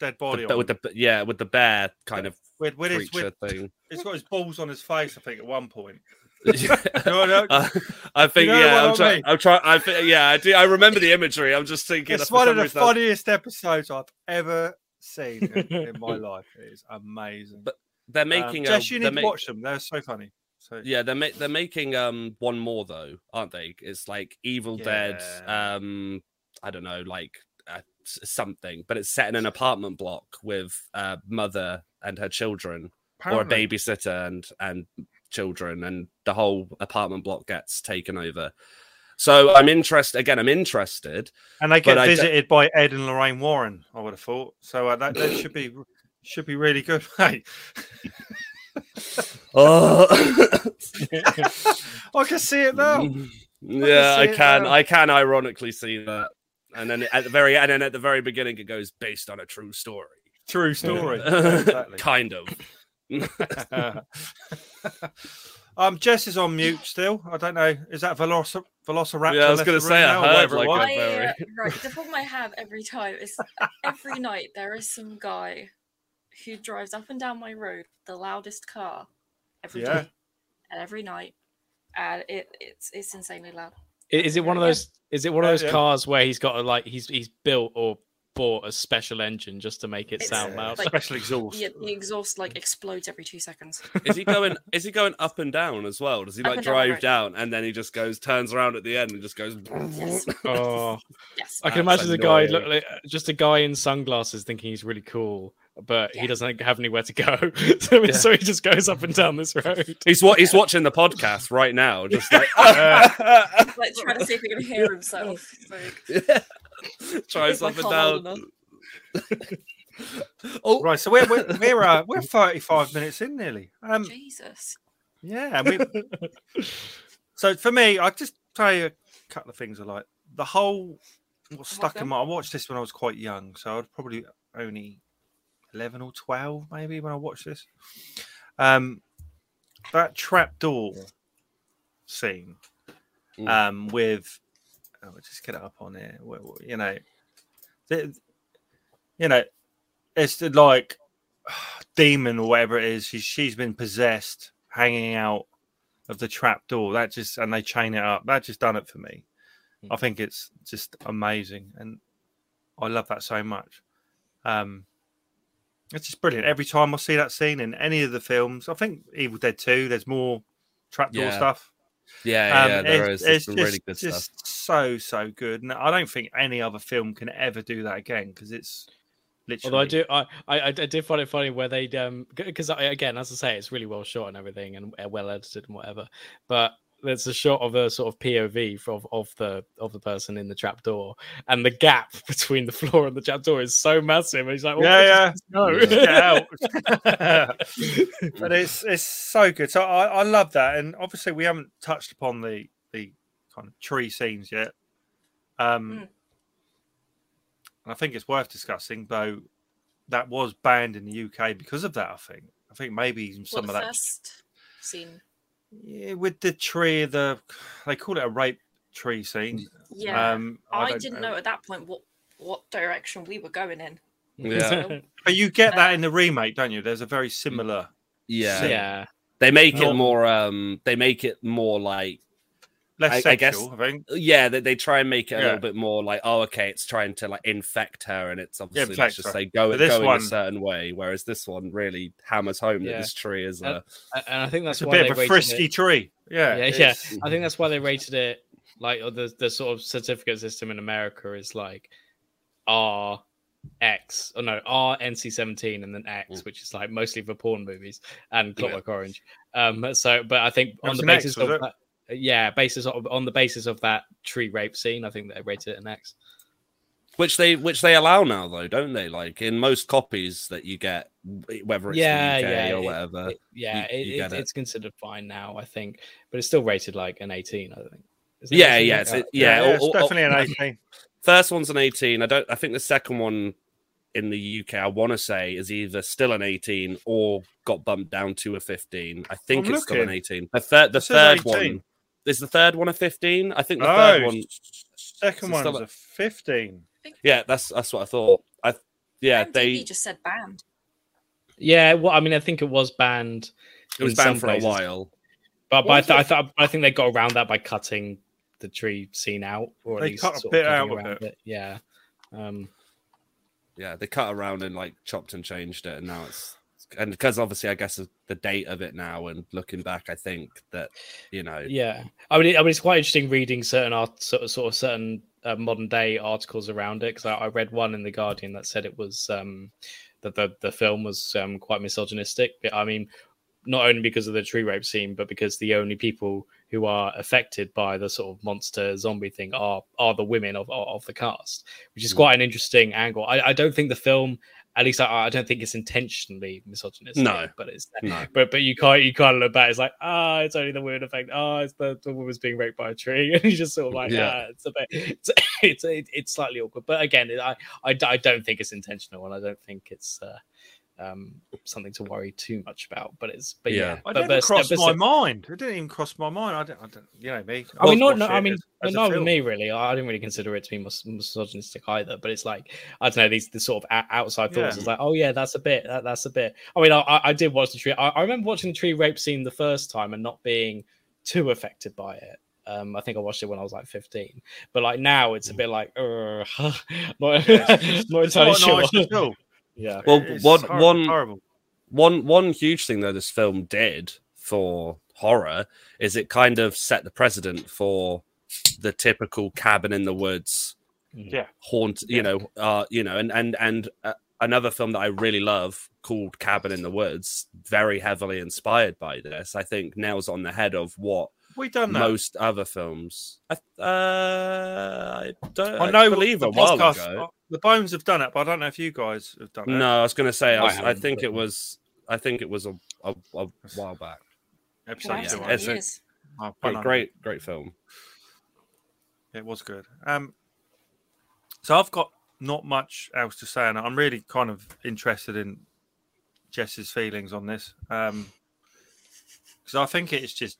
dead body The- on with the yeah, with the bear kind of with, with his with, thing. he's got his balls on his face. I think at one point. Yeah. No, no, Uh, I think know yeah, I'm trying. I'm trying. I think yeah, I do. I remember the imagery. I'm just thinking. it's one of the funniest episodes I've ever seen in, in my life. It is amazing. But They're Um, making. Jess, you need to ma- watch them. They're so funny. So Yeah, they're ma- they're making um one more though, aren't they? It's like Evil Dead. Um, I don't know, like uh, something, but it's set in an apartment block with a mother and her children, or a babysitter and and children, and the whole apartment block gets taken over. So I'm interested. Again, I'm interested. and they get visited by Ed and Lorraine Warren. I would have thought. So uh, that, that should be should be really good. Oh, I can see it now. yeah, I see it can. I can ironically see that. And then at the very end, and then at the very beginning, it goes based on a true story. True story. exactly. kind of. um, Jess is on mute still. I don't know. Is that Veloci- Velociraptor? Yeah, I was gonna say, I now, heard like was? a- I, very- uh, right, the problem I have every time is every night there is some guy who drives up and down my road the loudest car every day Yeah. and every night, and it it's it's insanely loud. Is it one of Yeah. those? Is it one of those yeah. cars where he's got a like he's he's built or bought a special engine just to make it It's, sound loud? like- Special exhaust. Yeah, the exhaust like explodes every two seconds. Is he going? Is he going up and down as well? Does he like and down, drive right. down and then he just goes, turns around at the end and just goes? Yes, oh, yes. I can That's imagine the guy look like just a guy in sunglasses thinking he's really cool, but he doesn't have anywhere to go, so, Yeah. so he just goes up and down this road. He's what? He's watching the podcast right now, just like Like trying to see if he can hear himself. It's like, tries up and down. oh, Right, so we're we're we're, uh, we're thirty five minutes in nearly. Um, Jesus. yeah. We, so for me, I just tell you a couple of things I like. The whole what stuck in my. I watched this when I was quite young, so I'd probably only eleven or twelve, maybe when I watched this. Um, that trap door scene, Mm. um, with oh, I'll just get it up on here. You know, the, you know, it's the, like demon or whatever it is. She's she's been possessed, hanging out of the trap door. That just and they chain it up. That just done it for me. I think it's just amazing, and I love that so much. Um, it's just brilliant. Every time I see that scene in any of the films, I think Evil Dead Two, there's more trapdoor Yeah. stuff. yeah, Um, yeah, there it's, is. There's it's just, really good just stuff. so so good, and I don't think any other film can ever do that again because it's literally. Although I do, I, I, I did find it funny where they'd um because again, as I say, it's really well shot and everything and uh, well edited and whatever. But there's a shot of a sort of POV of, of the of the person in the trapdoor, and the gap between the floor and the trapdoor is so massive. And he's like, well, Yeah, no, Just get out. but it's it's so good. So I, I love that, and obviously we haven't touched upon the the kind of tree scenes yet. Um, Mm. and I think it's worth discussing, though. That was banned in the UK because of that. I think. I think maybe even Well, some the of that first scene. Yeah, with the tree. The they call it a rape tree scene. Yeah, Um, I, don't didn't know. at that point what what direction we were going in. Yeah. But you get that in the remake, don't you? There's a very similar. Yeah. yeah, They make Not- it more um they make it more like Less I- I guess- I think. yeah, they, they try and make it a Yeah. little bit more like, oh, okay, it's trying to like infect her, and it's obviously infect let's just her. say go, But this go in one- a certain way. Whereas this one really hammers home that this tree is Uh, a and I think that's It's a why bit they of a rated frisky It, tree. Yeah, Yeah, yeah. I think that's why they rated it like the the sort of certificate system in America is like R X or no R NC seventeen and then X, Mm. which is like mostly for porn movies and Yeah. Clockwork Orange. Um, so but I think on the an X, basis of it? that, yeah, basis of on the basis of that tree rape scene, I think they rated it an X. which they which they allow now though, don't they? Like in most copies that you get, whether it's Yeah, the UK yeah, or it- whatever. It- yeah, you- you it- get it. it's considered fine now, I think, but it's still rated like an eighteen. I think. Isn't yeah, yeah, it's, uh, it- yeah. yeah, or- it's or- definitely or- an 18. First one's an 18. I don't. I think the second one in the UK, I want to say, is either still an 18 or got bumped down to a 15. I think I'm it's still an 18. The third, the It third 18. one is the third one a 15. I think the third Oh, one. second one still was a- a 15. Yeah, that's that's what I thought. I yeah, IMDb they just said banned. Yeah, well, I mean, I think it was banned. it was banned for a while. But, but I, th- I it? thought I think they got around that by cutting the tree scene out, or at They least cut a sort bit cutting out of around it. Yeah. Um, Yeah, they cut around and like chopped and changed it, and now it's and because obviously I guess the date of it now and looking back, I think that you know yeah. I mean, I mean, it's quite interesting reading certain art, sort of, sort of certain uh, modern day articles around it because I, I read one in the Guardian that said it was um, that the the film was um, quite misogynistic. But I mean, not only because of the tree rape scene, but because the only people who are affected by the sort of monster zombie thing are are the women of of, of the cast, which is Mm. quite an interesting angle. I, I don't think the film, at least I, I don't think it's intentionally misogynistic. No. but it's no. but but you can't you can't look back. It's like ah, it's only the women effect. Ah, it's the, the woman's being raped by a tree, and you just sort of like Yeah. ah, it's a bit it's it's it's, it's slightly awkward. But again, I, I I don't think it's intentional, and I don't think it's. Uh, um, something to worry too much about, but it's but Yeah. yeah, I but, didn't but, cross but- my mind. It didn't even cross my mind. I don't, I don't you know me. I mean, I'll not, no, I mean, as- as not with me really. I didn't really consider it to be mis- misogynistic either. But it's like I don't know these the sort of o- outside thoughts. Yeah. It's like, oh yeah, that's a bit. That, that's a bit. I mean, I, I I did watch the tree. I, I remember watching the tree rape scene the first time and not being too affected by it. Um, I think I watched it when I was like 15. But like now, it's a bit like, uh, not, It's not It's entirely not sure. nice at all. Yeah. Well, It's one- horrible, one- horrible. One one huge thing though this film did for horror is it kind of set the precedent for the typical cabin in the woods Yeah. haunt you know uh you know and and and uh, another film that i really love called cabin in the woods very heavily inspired by this i think nails on the head of what We done that. most other films i uh i don't I know believe the a while podcast- ago uh, The Bones have done it, but I don't know if you guys have done it. no i was gonna say i, I was, I think it was i think it was a, a, a while back Episode Wow, yeah, two. it's I it's been think. a- Oh, great great great film It was good. Um, so I've got not much else to say, and I'm really kind of interested in Jess's feelings on this, um, because I think it's just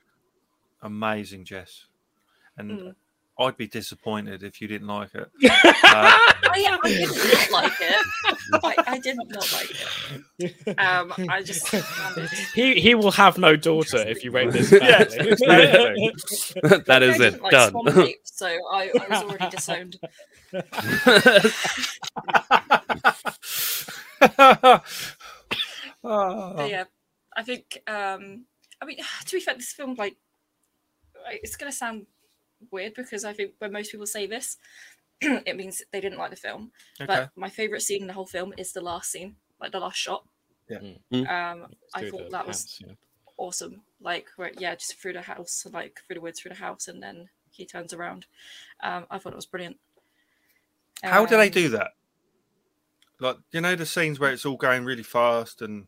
amazing, Jess, and Mm. I'd be disappointed if you didn't like it. Uh, I, I did not like it. I, I did not like it. Um, I just he he will have no daughter if you rate this Yes, badly. that I it like done Swan so I, I was already disowned. Oh. But yeah, I think. Um, I mean, to be fair, this film like like, it's gonna sound weird because I think when most people say this, it means they didn't like the film. Okay. But my favorite scene in the whole film is the last scene, like the last shot. Yeah. Mm. Um, I thought the that was yeah. awesome. Like, where, yeah, just through the house, like through the woods, through the house, and then he turns around. Um, I thought it was brilliant. How do they Um, do that? Like, you know, the scenes where it's all going really fast, and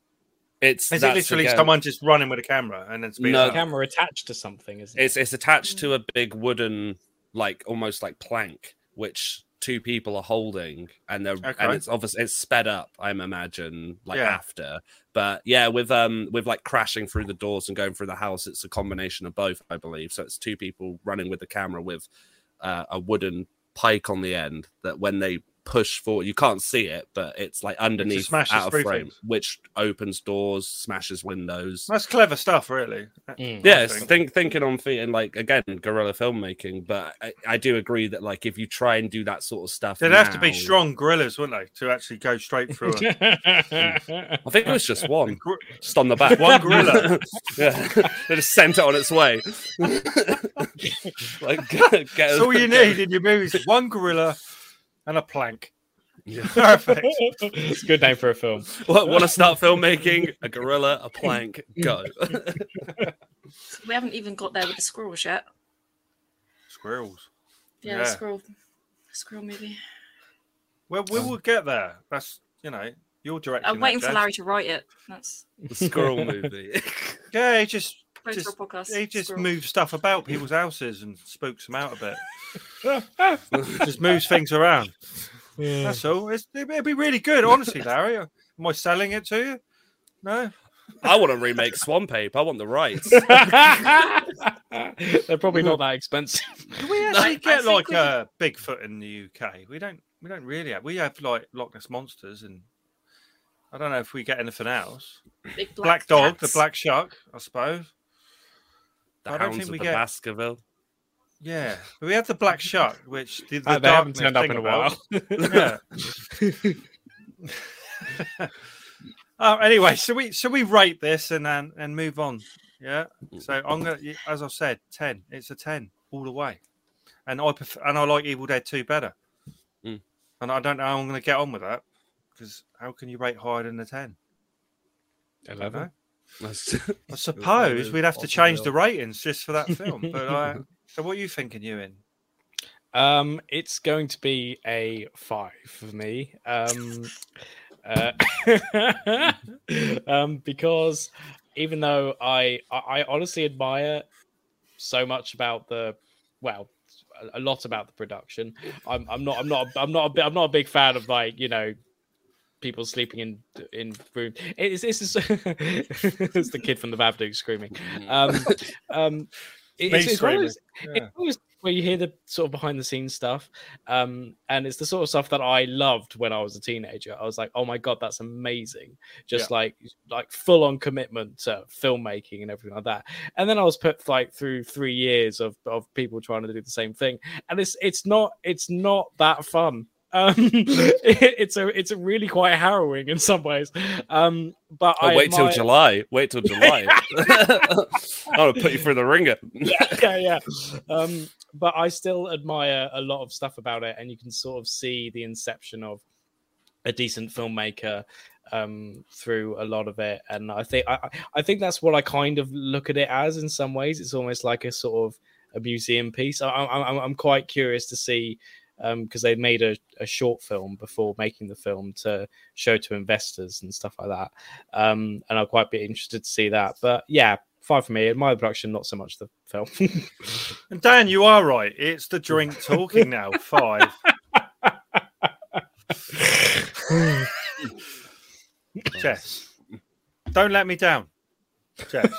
It's is it literally again- someone just running with a camera and then speeding No. up? camera attached to something, isn't it? It's it's attached to a big wooden, like almost like plank, which two people are holding, and they're Okay. and it's obviously it's sped up. I'm imagine like Yeah. after, but yeah, with um with like crashing through the doors and going through the house, it's a combination of both, I believe. So it's two people running with the camera with uh, a wooden pike on the end that when they push forward, you can't see it, but it's like underneath smashes out of frame, things. which opens doors, smashes windows. That's clever stuff, really. Mm. Yeah, think. think, thinking on feet and like again, guerrilla filmmaking. But I, I do agree that like if you try and do that sort of stuff, They'd have to be strong gorillas, wouldn't they, to actually go straight through it? I think it was just one, Gr- just on the back. One gorilla. yeah, they just sent it on its way. like, get, get That's all you need in your movies: one gorilla and a plank. Yeah. Perfect. it's a good name for a film. Want to start filmmaking? A gorilla, a plank, go. We haven't even got there with the squirrels yet. Squirrels. Yeah, Yeah. the squirrel, squirrel movie. Well, we um, will get there. That's you know your direction. I'm waiting for Larry to write it. That's the squirrel movie. Yeah, he just Photo Just- podcast. he just squirrel. moves stuff about people's houses and spooks them out a bit. Just moves things around. That's all. It's, it'd be really good, honestly, Larry. Am I selling it to you? No. I want to remake Swamp Ape. I want the rights. They're probably not that expensive. Do we I actually get like we a Bigfoot in the UK? We don't. We don't really have. We have like Loch Ness monsters, and I don't know if we get anything else. Big Black, dog, the black shark, I suppose. The I don't Hounds think of we the get- Baskerville. Yeah, but we have the black shark, which the, the Uh, they haven't turned up in a while. Yeah. oh, anyway, so we so we rate this and then and move on. Yeah. So I'm gonna, as I said, ten. It's a ten all the way, and I prefer, and I like Evil Dead Two better. Mm. And I don't know how I'm going to get on with that because how can you rate higher than a ten? I. Eleven. I suppose we'd have to change the ratings just for that film. But uh, so, what are you thinking, Ewan? Um, it's going to be a five for me. Um, uh, um, because even though I, I I honestly admire so much about the well a- a lot about the production i'm i'm not i'm not i'm not a, bi- i'm not a big fan of like you know people sleeping in in room it's it's, it's, it's the kid from the babadook screaming um um it- Me it's, it's one of it's always where you hear the sort of behind the scenes stuff um and it's the sort of stuff that i loved when i was a teenager. I was like oh my god that's amazing. Just like like full on commitment to filmmaking and everything like that. And then i was put like through three years of of people trying to do the same thing. And it's it's not it's not that fun um it- it's a it's a really quite harrowing in some ways um but Oh, I wait till July. Wait till July. I'll put you through the ringer. yeah, yeah. Um, but I still admire a lot of stuff about it, and you can sort of see the inception of a decent filmmaker um, through a lot of it. And I think I, I- think that's what I kind of look at it as in some ways. It's almost like a sort of a museum piece. I, I, I'm, I'm quite curious to see because they made a, a short film before making the film to show to investors and stuff like that. Um, and I'll quite be interested to see that. But yeah, five for me. My production, not so much the film. And Dan, you are right. It's the drink talking now. Five. Jess, don't let me down. Jess,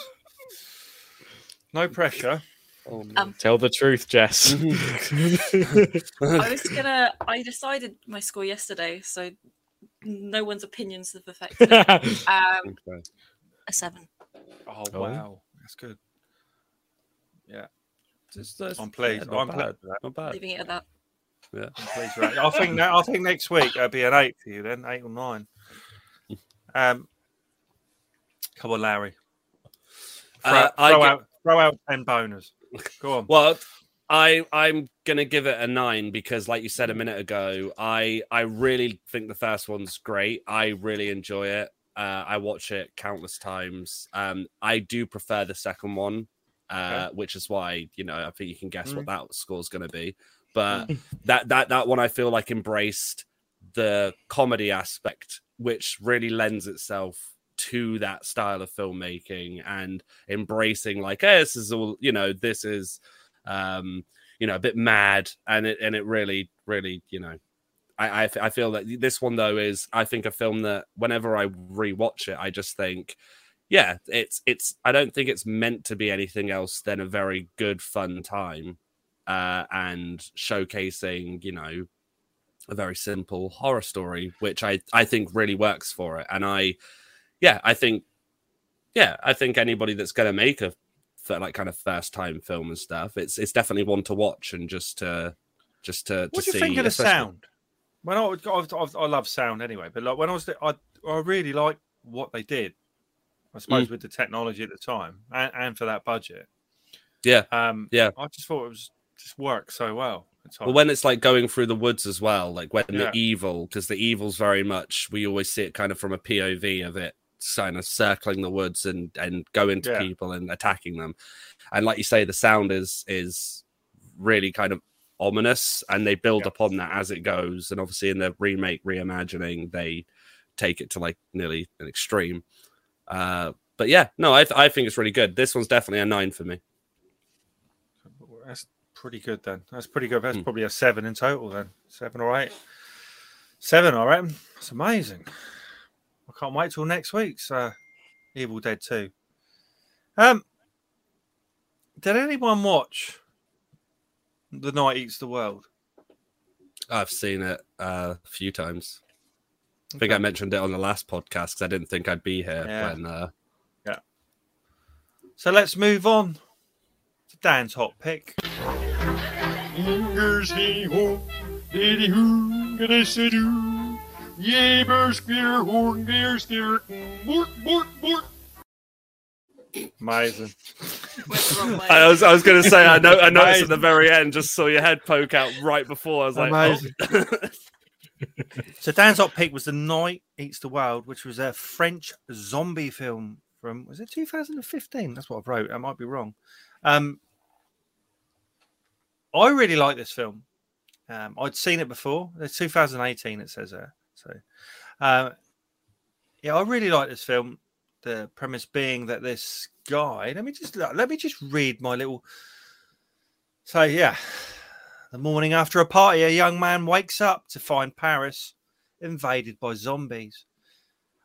no pressure. Oh, Um, Tell the truth, Jess. I was gonna. I decided my score yesterday, so no one's opinions have affected. it. Um, okay. a seven. Oh, Oh. wow, that's good. Just, uh, I'm pleased. yeah, not I'm bad. pleased. Not bad. Leaving it at that. Yeah. I'm pleased with that. I think that, I think next week it'll be an eight for you then, eight or nine. Um, come on, Larry. Throw, Uh, throw gi- out, throw out ten boners. Go on. Well, I I'm gonna give it a nine because, like you said a minute ago, I I really think the first one's great. I really enjoy it. Uh, I watch it countless times. Um, I do prefer the second one, uh, which is why you know I think you can guess what that score's going to be. But that that that one I feel like embraced the comedy aspect, which really lends itself to that style of filmmaking and embracing like, hey, this is all you know, this is um, you know, a bit mad, and it and it really, really, you know, I, I, I feel that this one though is I think a film that whenever I rewatch it, I just think, yeah, it's it's. I don't think it's meant to be anything else than a very good fun time, uh, and showcasing you know a very simple horror story, which I I think really works for it. And I, yeah, I think, yeah, I think anybody that's going to make a for like kind of first time film and stuff, it's it's definitely one to watch and just to just to. What to do you see, think of the sound? When I, I, I, I love sound anyway, but like when I was, I, I really like what they did. I Mm. suppose with the technology at the time and, and for that budget. Yeah, Um, Yeah. I just thought it was just worked so well. Well, when it's like going through the woods as well, like when Yeah. the evil, because the evil's very much we always see it kind of from a POV of it, kind of circling the woods and and going to Yeah. people and attacking them, and like you say, the sound is is really kind of ominous, and they build Yeah. upon that as it goes, and obviously in the remake reimagining, they take it to like nearly an extreme. Uh, but yeah, no, I th- I think it's really good. This one's definitely a nine for me. That's pretty good then. That's pretty good. That's Hmm. probably a seven in total then. Seven or eight. Seven, all right. That's amazing. I can't wait till next week's uh, Evil Dead 2. Um, did anyone watch The Night Eats the World? I've seen it uh, a few times. I think I mentioned it on the last podcast because I didn't think I'd be here Yeah. when. Uh, So let's move on to Dan's hot pick. Fingers hey ho, diddy hoo, gonna say. Yay, bear spear, horn, bear steer, bork, bork, bork. Amazing. Went the wrong way. I was I was going to say I know I noticed Amazing. at the very end just saw your head poke out right before I was like Amazing. oh. So Dan's hot pick was The Night Eats the World, which was a French zombie film from was it 2015? That's what I wrote. I might be wrong. Um, I really like this film. Um, I'd seen it before. It's 2018. It says there. So, uh, yeah, I really like this film. The premise being that this guy. Let me just let me just read my little. So yeah, the morning after a party, a young man wakes up to find Paris invaded by zombies.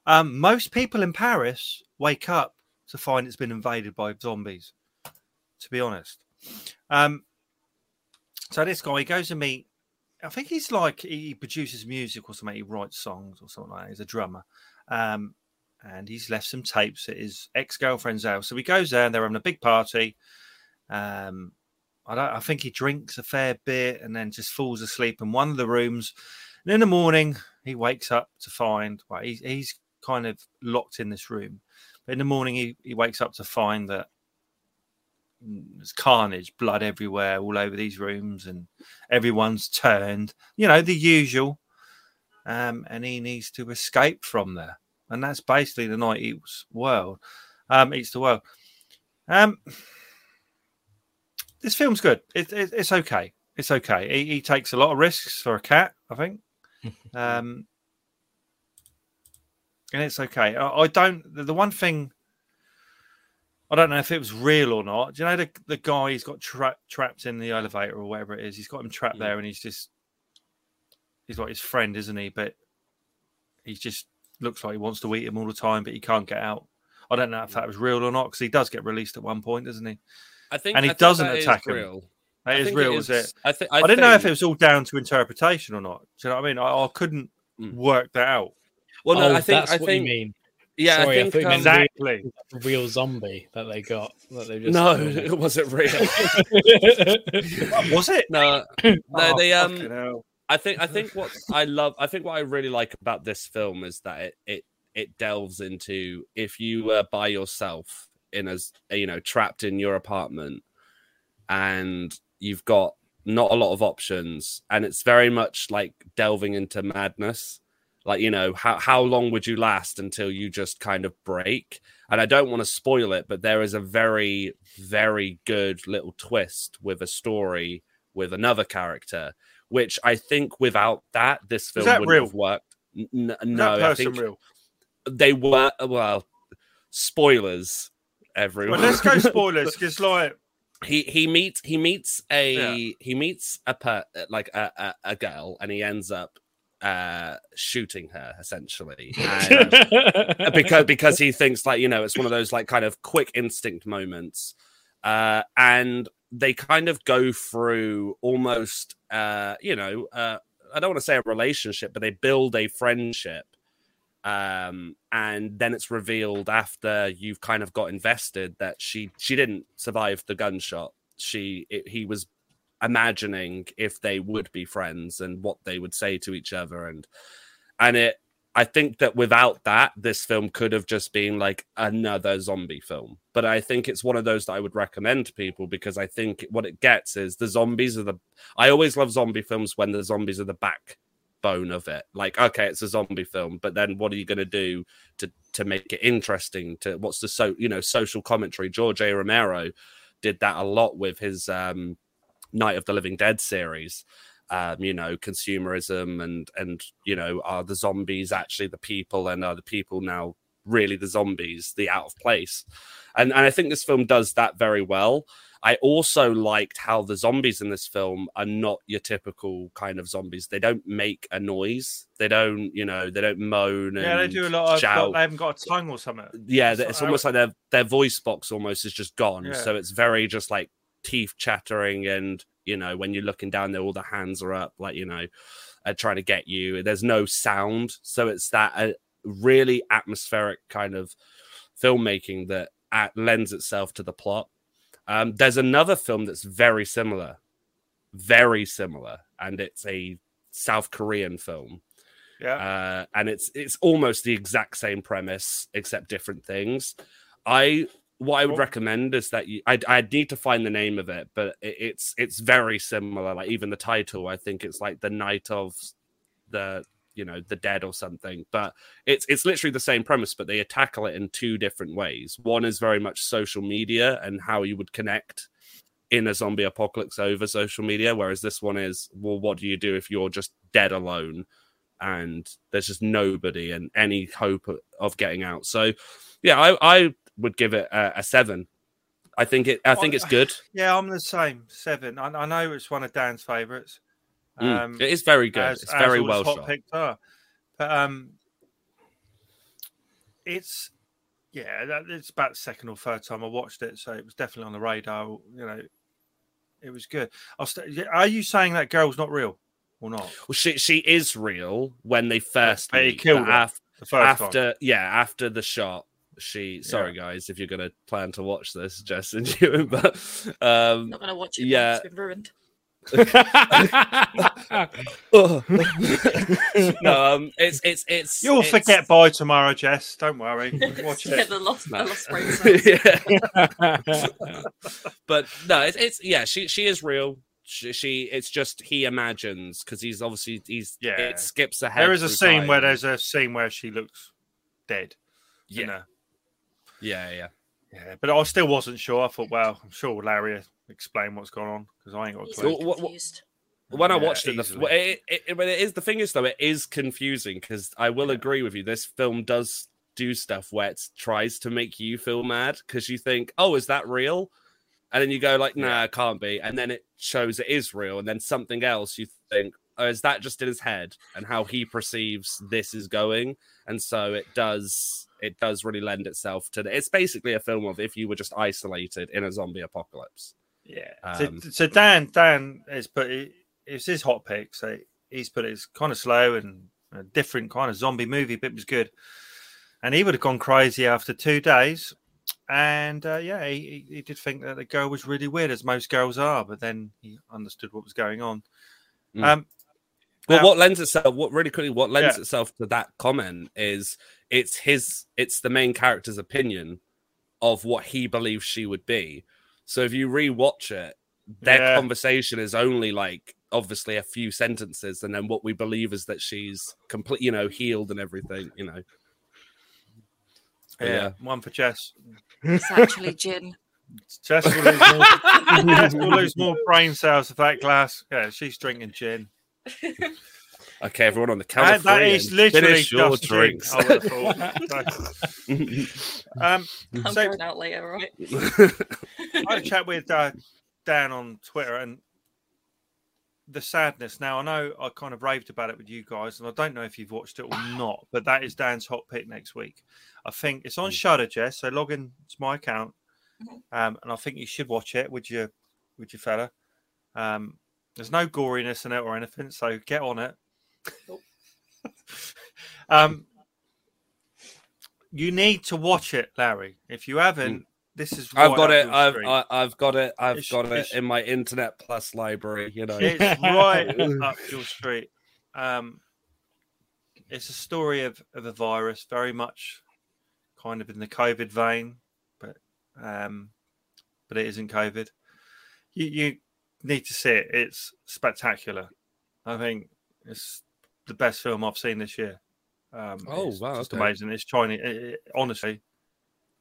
Um, most people in Paris wake up to find it's been invaded by zombies. To be honest, um, so this guy goes to meet. I think he's like he produces music or something. He writes songs or something like that. He's a drummer, um, and he's left some tapes at his ex girlfriend's house. So he goes there and they're having a big party. Um, I. I think he drinks a fair bit and then just falls asleep in one of the rooms. And in the morning, he wakes up to find well, he's he's kind of locked in this room. But in the morning, he, he wakes up to find that there's carnage, blood everywhere, all over these rooms, and everyone's turned. You know the usual. Um, and he needs to escape from there, and that's basically the night eats world. Um, eats the world. Um, this film's good. It, it, it's okay. It's okay. He, he takes a lot of risks for a cat, I think. Um, and it's okay. I, I don't. The, the one thing I don't know if it was real or not. Do you know the the guy he's got tra- trapped in the elevator or whatever it is? He's got him trapped there, and he's just he's like his friend, isn't he? But he just looks like he wants to eat him all the time, but he can't get out. I don't know if that was real or not because he does get released at one point, doesn't he? I think And he I think doesn't that is attack him. real. That I is think real, is it? I think I, didn't know if it was all down to interpretation or not. Do you know what I mean? I, I couldn't Mm. work that out. Well, no, oh, I think that's I what think you mean. Yeah, Sorry, I I think thought um, Exactly. The real zombie that they got. That they just no, it wasn't real. Was it? no, no, Oh, they um. I think I think what I love I think what I really like about this film is that it it, it delves into if you were by yourself in as you know trapped in your apartment and you've got not a lot of options and it's very much like delving into madness Like, you know, how how long would you last until you just kind of break? And I don't want to spoil it, but there is a very, very good little twist with a story with another character, which I think without that, this film that wouldn't real? have worked. N- no, I think real? they were well. Spoilers, everyone. Well, let's go spoilers because like he he meets he meets a Yeah. he meets a per like a, a a girl and he ends up uh shooting her essentially. And, uh, because because he thinks like you know it's one of those like kind of quick instinct moments. Uh and they kind of go through almost uh you know uh i don't want to say a relationship but they build a friendship um and then it's revealed after you've kind of got invested that she she didn't survive the gunshot. She it, he was imagining if they would be friends and what they would say to each other. And and it i think that without that this film could have just been like another zombie film. But i think it's one of those that i would recommend to people because i think what it gets is the zombies are the i always love zombie films when the zombies are the backbone of it. Like okay it's a zombie film but then what are you going to do to to make it interesting? To what's the so you know social commentary? George a. Romero did that a lot with his um night of the living dead series um, you know, consumerism and and you know, are the zombies actually the people, and are the people now really the zombies, the out of place? And and I think this film does that very well. I also liked how the zombies in this film are not your typical kind of zombies. They don't make a noise. They don't, you know, they don't moan. yeah, they do a lot of. shout They haven't got a tongue or something. yeah, It's almost like their their voice box almost is just gone. Yeah. So it's very just like teeth chattering, and you know when you're looking down there, all the hands are up, like you know, uh, trying to get you. There's no sound, so it's that uh, really atmospheric kind of filmmaking that uh, lends itself to the plot. Um, there's another film that's very similar, very similar, and it's a South Korean film Yeah, uh, and it's it's almost the exact same premise except different things. I what I would recommend is that you I'd, I'd need to find the name of it, but it, it's it's very similar. Like even the title, I think it's like the night of the you know the dead or something. But it's it's literally the same premise, but they tackle it in two different ways. One is very much social media and how you would connect in a zombie apocalypse over social media, whereas this one is well, what do you do if you're just dead alone? and there's just nobody and any hope of getting out. So, yeah, I, I would give it a, a seven. I think it. I think it's good. yeah, I'm the same. Seven. I, I know it's one of Dan's favourites. Mm, it is very good. as- it's very well shot. But um, it's yeah, that, it's about the second or third time I watched it, so it was definitely on the radar. You know, it was good. I'll st- are you saying that girl's not real or not? Well, she she is real when they first he killed her af- The first time. after yeah after the shot. She sorry guys if you're gonna plan to watch this, Jess and you, but um, Not gonna watch it. yeah. Yeah, it's been ruined. no, um, it's it's it's You'll it's- forget by tomorrow, Jess. Don't worry. Watch yeah, it. the lost, the lost brain yeah. but no, it's, it's yeah, she she is real. She, she it's just he imagines because he's obviously he's Yeah. It skips ahead. There is a through scene where there's a scene where she looks dead. you yeah know. Yeah yeah. Yeah, but I still wasn't sure. I thought, well, I'm sure Larry will explain what's going on because I ain't got a clue. What- what- confused. When I watched it, the, it, it, it, it is the thing is though it is confusing because I will Yeah. agree with you. This film does do stuff where it tries to make you feel mad because you think, oh, is that real? And then you go like, nah, Yeah. it can't be. And then it shows it is real. And then something else you think, oh, is that just in his head and how he perceives this is going? And so it does, it does really lend itself to the, it's basically a film of if you were just isolated in a zombie apocalypse. Yeah. Um, so, so Dan, Dan has put it, it's his hot pick. So he's put it, it's kind of slow and a different kind of zombie movie, but it was good. And he would have gone crazy after two days. And uh, yeah, he, he did think that the girl was really weird, as most girls are. But then he understood what was going on. Mm. Um, Well, Now- what lends itself, what really quickly, what lends Yeah. itself to that comment is it's his, it's the main character's opinion of what he believes she would be. So if you rewatch it, their Yeah. conversation is only like obviously a few sentences, and then what we believe is that she's complete, you know, healed and everything. You know. Yeah, yeah. one for Jess. It's actually gin. Jess will lose more, Jess will lose more brain cells with that glass. Yeah, she's drinking gin. Okay, everyone on the count That, of that three. is and literally finish your just drinks. I would have thought. um, I'm So- out later, right? I had a chat with uh, Dan on Twitter and the sadness. Now I know I kind of raved about it with you guys, and I don't know if you've watched it or not, but that is Dan's hot pick next week. I think it's on Shudder, Jess. So log in to my account, Mhm. um, and I think you should watch it with your with your fella. Um, there's no goriness in it or anything, so get on it. Nope. um, you need to watch it, Larry. If you haven't, this is I've got it. I've. I, I've got it. I've It's- got it in my Internet Plus library. You know. It's right up your street. Um, it's a story of, of a virus, very much kind of in the COVID vein, but um, but it isn't COVID. You you need to see it. It's spectacular. I think it's the best film I've seen this year. Um, Oh, it's wow, Just okay. amazing. It's Chinese. It, it- honestly,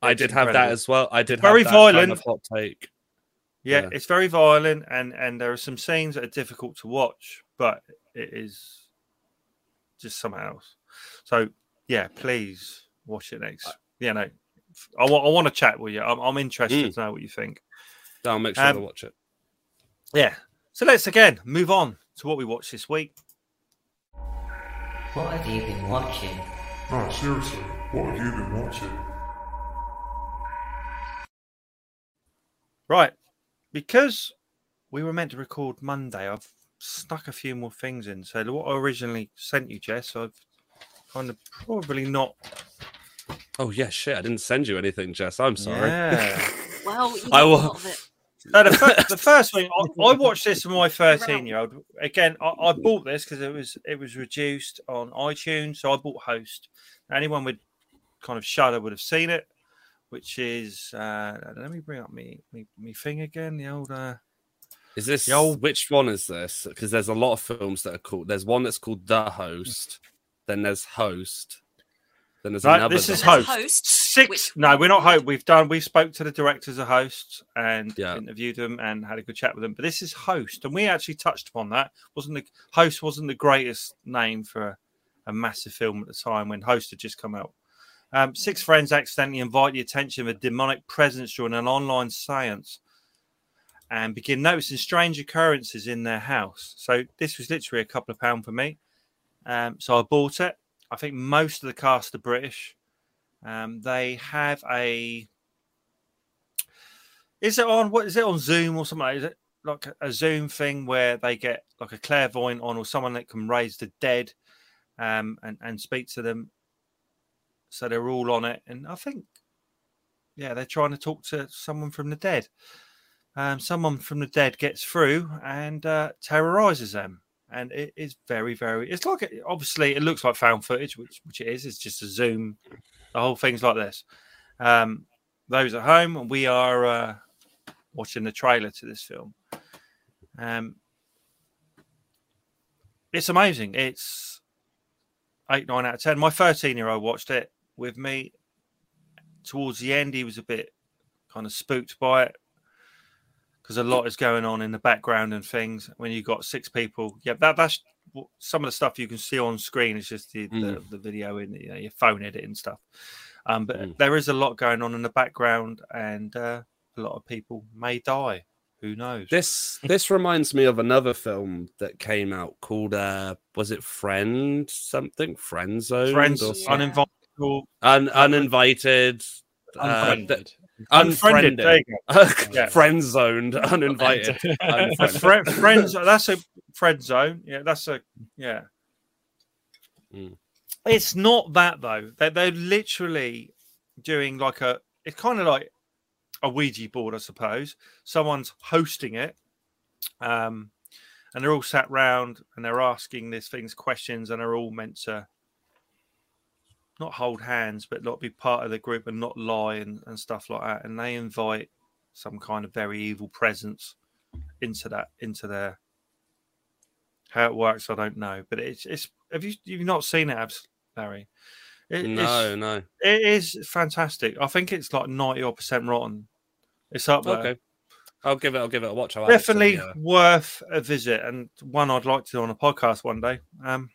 I did have that as well. I did Very have that kind violent. of hot take. Yeah, Yeah. it's very violent, and and there are some scenes that are difficult to watch, but it is just something else. So yeah, please watch it next. You know, I want I want to chat with you. I'm, I'm interested Mm. to know what you think. I'll make sure to Um, watch it. Yeah. So let's again move on to what we watched this week. What have you been watching? No, seriously, what have you been watching? Right, because we were meant to record Monday, I've stuck a few more things in. So what I originally sent you, Jess, I've kind of probably not. Oh yeah, shit! I didn't send you anything, Jess. I'm sorry. Yeah. Well, you I will- lot it. No, the, fir- the first thing I, I watched this with my thirteen-year-old. Again, I, I bought this because it was it was reduced on iTunes, so I bought Host. Anyone with kind of Shudder would have seen it, which is uh, let me bring up me me, me thing again. The old uh, Is this The old- which one is this? Because there's a lot of films that are called. There's one that's called The Host. Then there's Host. Then there's Right, another. this is Host. host, six. which- No, we're not host. We've done. We spoke to the directors of Host and Yeah. interviewed them and had a good chat with them. But this is Host, and we actually touched upon that. wasn't the Host wasn't the greatest name for a, a massive film at the time when Host had just come out. Um, six friends accidentally invite the attention of a demonic presence during an online seance and begin noticing strange occurrences in their house. So this was literally a couple of pounds for me. Um, so I bought it. I think most of the cast are British. Um, they have a. Is it on what is it on Zoom or something? Is it like a- a Zoom thing where they get like a clairvoyant on or someone that can raise the dead, um, and and speak to them? So they're all on it, and I think, yeah, they're trying to talk to someone from the dead. Um, someone from the dead gets through and uh, terrorizes them, and it is very, very. It's like obviously it looks like found footage, which which it is. It's just a Zoom the whole thing's like this. Um, those at home, we are uh, watching the trailer to this film. Um, it's amazing. It's eight, nine out of ten. My 13 year old watched it with me. Towards the end, he was a bit kind of spooked by it because a lot is going on in the background and things. When you've got six people, yeah, that that's some of the stuff you can see on screen is just the, the, the video in you know, your phone editing stuff. Um, but Mm. there is a lot going on in the background, and uh, a lot of people may die. Who knows? This this reminds me of another film that came out called uh was it Friend something Friend Zone friends, or Yeah. uninvited, Un, uninvited uh, Unfriended. unfriended. There Yeah. friend zoned uninvited go. A unfriended. fri- friends. That's a friend zone. Yeah, that's a yeah. Mm. It's not that though. They're, they're literally doing like a. It's kind of like a Ouija board, I suppose. Someone's hosting it, um, and they're all sat round and they're asking these things questions, and they're all meant to not hold hands, but not be part of the group and not lie and, and stuff like that. And they invite some kind of very evil presence into that into their How it works, I don't know. But it's it's. Have you you've not seen it, Larry? It, No, no. it is fantastic. I think it's like ninety odd percent rotten. It's up there. Okay. I'll give it. I'll give it a watch. I'll add it to Definitely worth a visit, and one I'd like to do on a podcast one day. Um,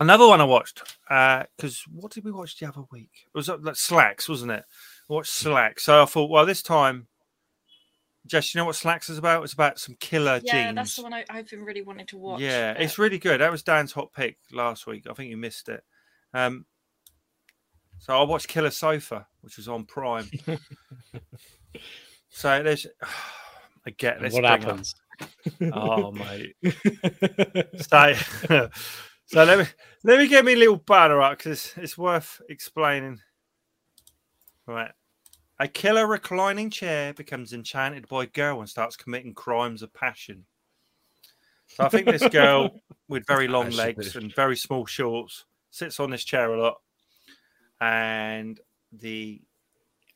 another one I watched uh, because what did we watch the other week? It was uh, like Slaxx, wasn't it? I watched Slaxx, so I thought, well, this time, Jess, you know what Slaxx is about? It's about some killer Yeah, jeans. that's the one I, I've been really wanting to watch. Yeah, but- it's really good. That was Dan's hot pick last week. I think you missed it. Um, so I watched Killer Sofa, which was on Prime. so there's, I get this. what happens? Oh mate. so, so let me let me get me a little banner up because it's worth explaining. Right. A killer reclining chair becomes enchanted by a girl and starts committing crimes of passion. So I think this girl with very long legs and very small shorts sits on this chair a lot, and the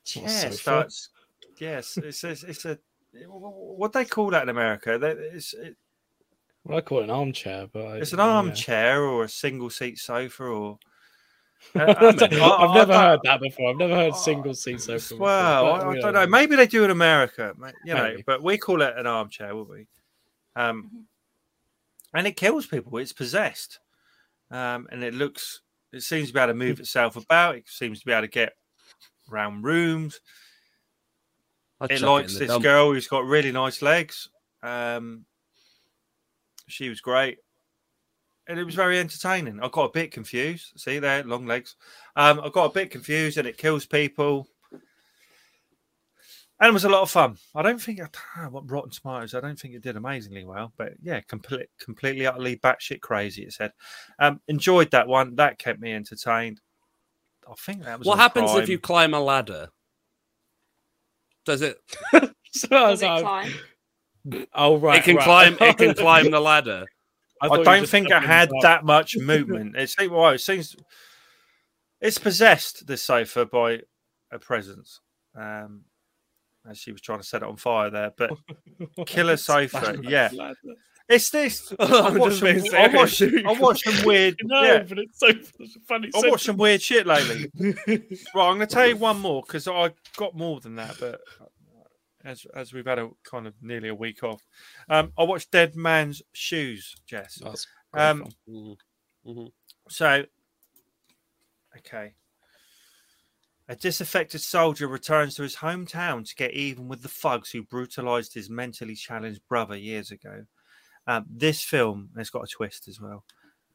chair starts. Yes, it's a, it's a what they call that in America. It's it, Well, I call it an armchair, but I, it's an yeah. armchair or a single seat sofa or. I- I mean, I- I've I never don't- heard that before. I've never heard Oh, single seat sofa. before, Well, but, I, I don't know. Maybe they do in America, you know, Maybe. but we call it an armchair, would we? Um, and it kills people. It's possessed, um, and it looks. It seems to be able to move itself about. It seems to be able to get around rooms. I'll it likes the this dump. girl who's got really nice legs. Um, she was great, and it was very entertaining. I got a bit confused. See there, long legs. Um, I got a bit confused, and it kills people. And it was a lot of fun. I don't think I what Rotten Tomatoes. I don't think it did amazingly well, but yeah, complete, completely, utterly batshit crazy. It said. Um, enjoyed that one. That kept me entertained. I think that was. What on happens if you climb a ladder? Does it? So Does it climb? Oh right, it can right. climb. It can climb the ladder. I, thought you were don't think it had up. that much movement. It seems well, it seems it's possessed this sofa by a presence. Um, as she was trying to set it on fire there, but killer sofa, yeah, it's this. I I'm watched, just being some, I, watched. I watched some weird. No, yeah, but it's so funny. I so watched some weird shit lately. right, I'm going to tell you one more because I got more than that, but as as we've had a kind of nearly a week off, um, I watched Dead Man's Shoes, Jess. Um. Mm. Mhm. So, okay. A disaffected soldier returns to his hometown to get even with the thugs who brutalized his mentally challenged brother years ago. Um, this film has got a twist as well,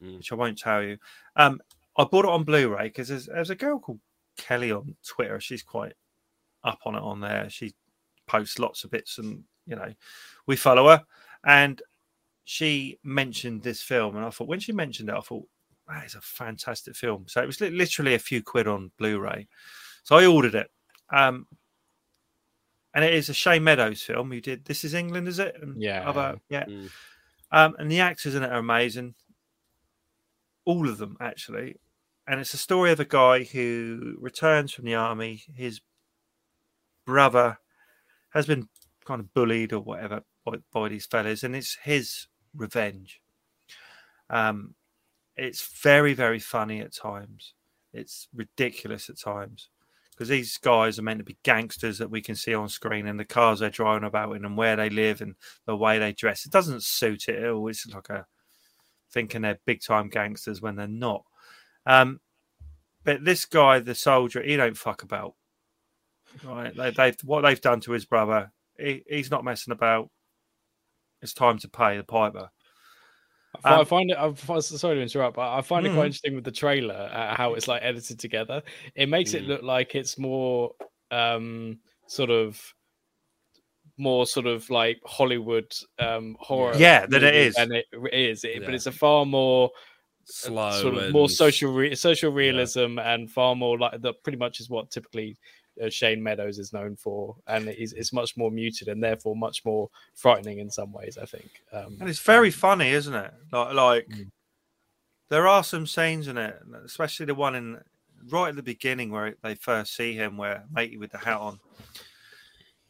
Mm. which I won't tell you. Um, I bought it on Blu-ray because there's, there's a girl called Kelly on Twitter. She's quite up on it on there. She posts lots of bits, and you know, we follow her. And she mentioned this film, and I thought when she mentioned it, I thought that is a fantastic film. So it was literally a few quid on Blu-ray. So I ordered it. Um, and it is a Shane Meadows film. Who did This Is England, is it? And Yeah. Other, yeah. Mm. Um, and the actors in it are amazing. All of them, actually. And it's a story of a guy who returns from the army. His brother has been kind of bullied or whatever by, by these fellas, and it's his revenge. Um, it's very, very funny at times. It's ridiculous at times because these guys are meant to be gangsters that we can see on screen, and the cars they're driving about in, and where they live, and the way they dress. It doesn't suit it all. It's like a thinking they're big time gangsters when they're not. Um, but this guy, the soldier, he don't fuck about. Right? They, they've what they've done to his brother. He, he's not messing about. It's time to pay the piper. I I Um, find it. I'm sorry to interrupt, but I find it quite interesting with the trailer uh, how it's like edited together. It makes it Mm. look like it's more um, sort of more sort of like Hollywood um, horror. Yeah, that it is. And it is. It, But it's a far more Slow. sort of and- more social re- social realism and far more like that. Pretty much is what typically uh, Shane Meadows is known for, and it's, it's much more muted and therefore much more frightening in some ways. I think. Um, And it's very funny, isn't it? Like, like Mm. there are some scenes in it, especially the one in right at the beginning where they first see him, where matey with the hat on,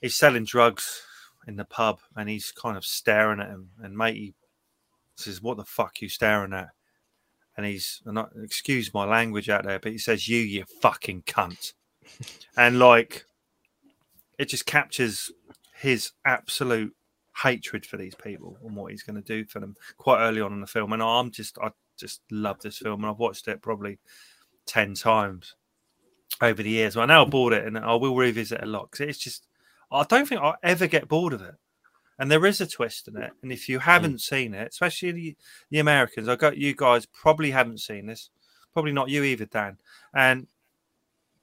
he's selling drugs in the pub, and he's kind of staring at him, and matey says, "What the fuck you staring at?" And he's, and I, excuse my language out there, but he says, "You, you fucking cunt," and like, it just captures his absolute hatred for these people and what he's going to do for them quite early on in the film. And I'm just, I just love this film, and I've watched it probably ten times over the years. I now bought it, and I will revisit it a lot because it's just, I don't think I'll ever get bored of it. And there is a twist in it, and if you haven't mm. seen it, especially the, the Americans, I got you guys probably haven't seen this, probably not you either, Dan. And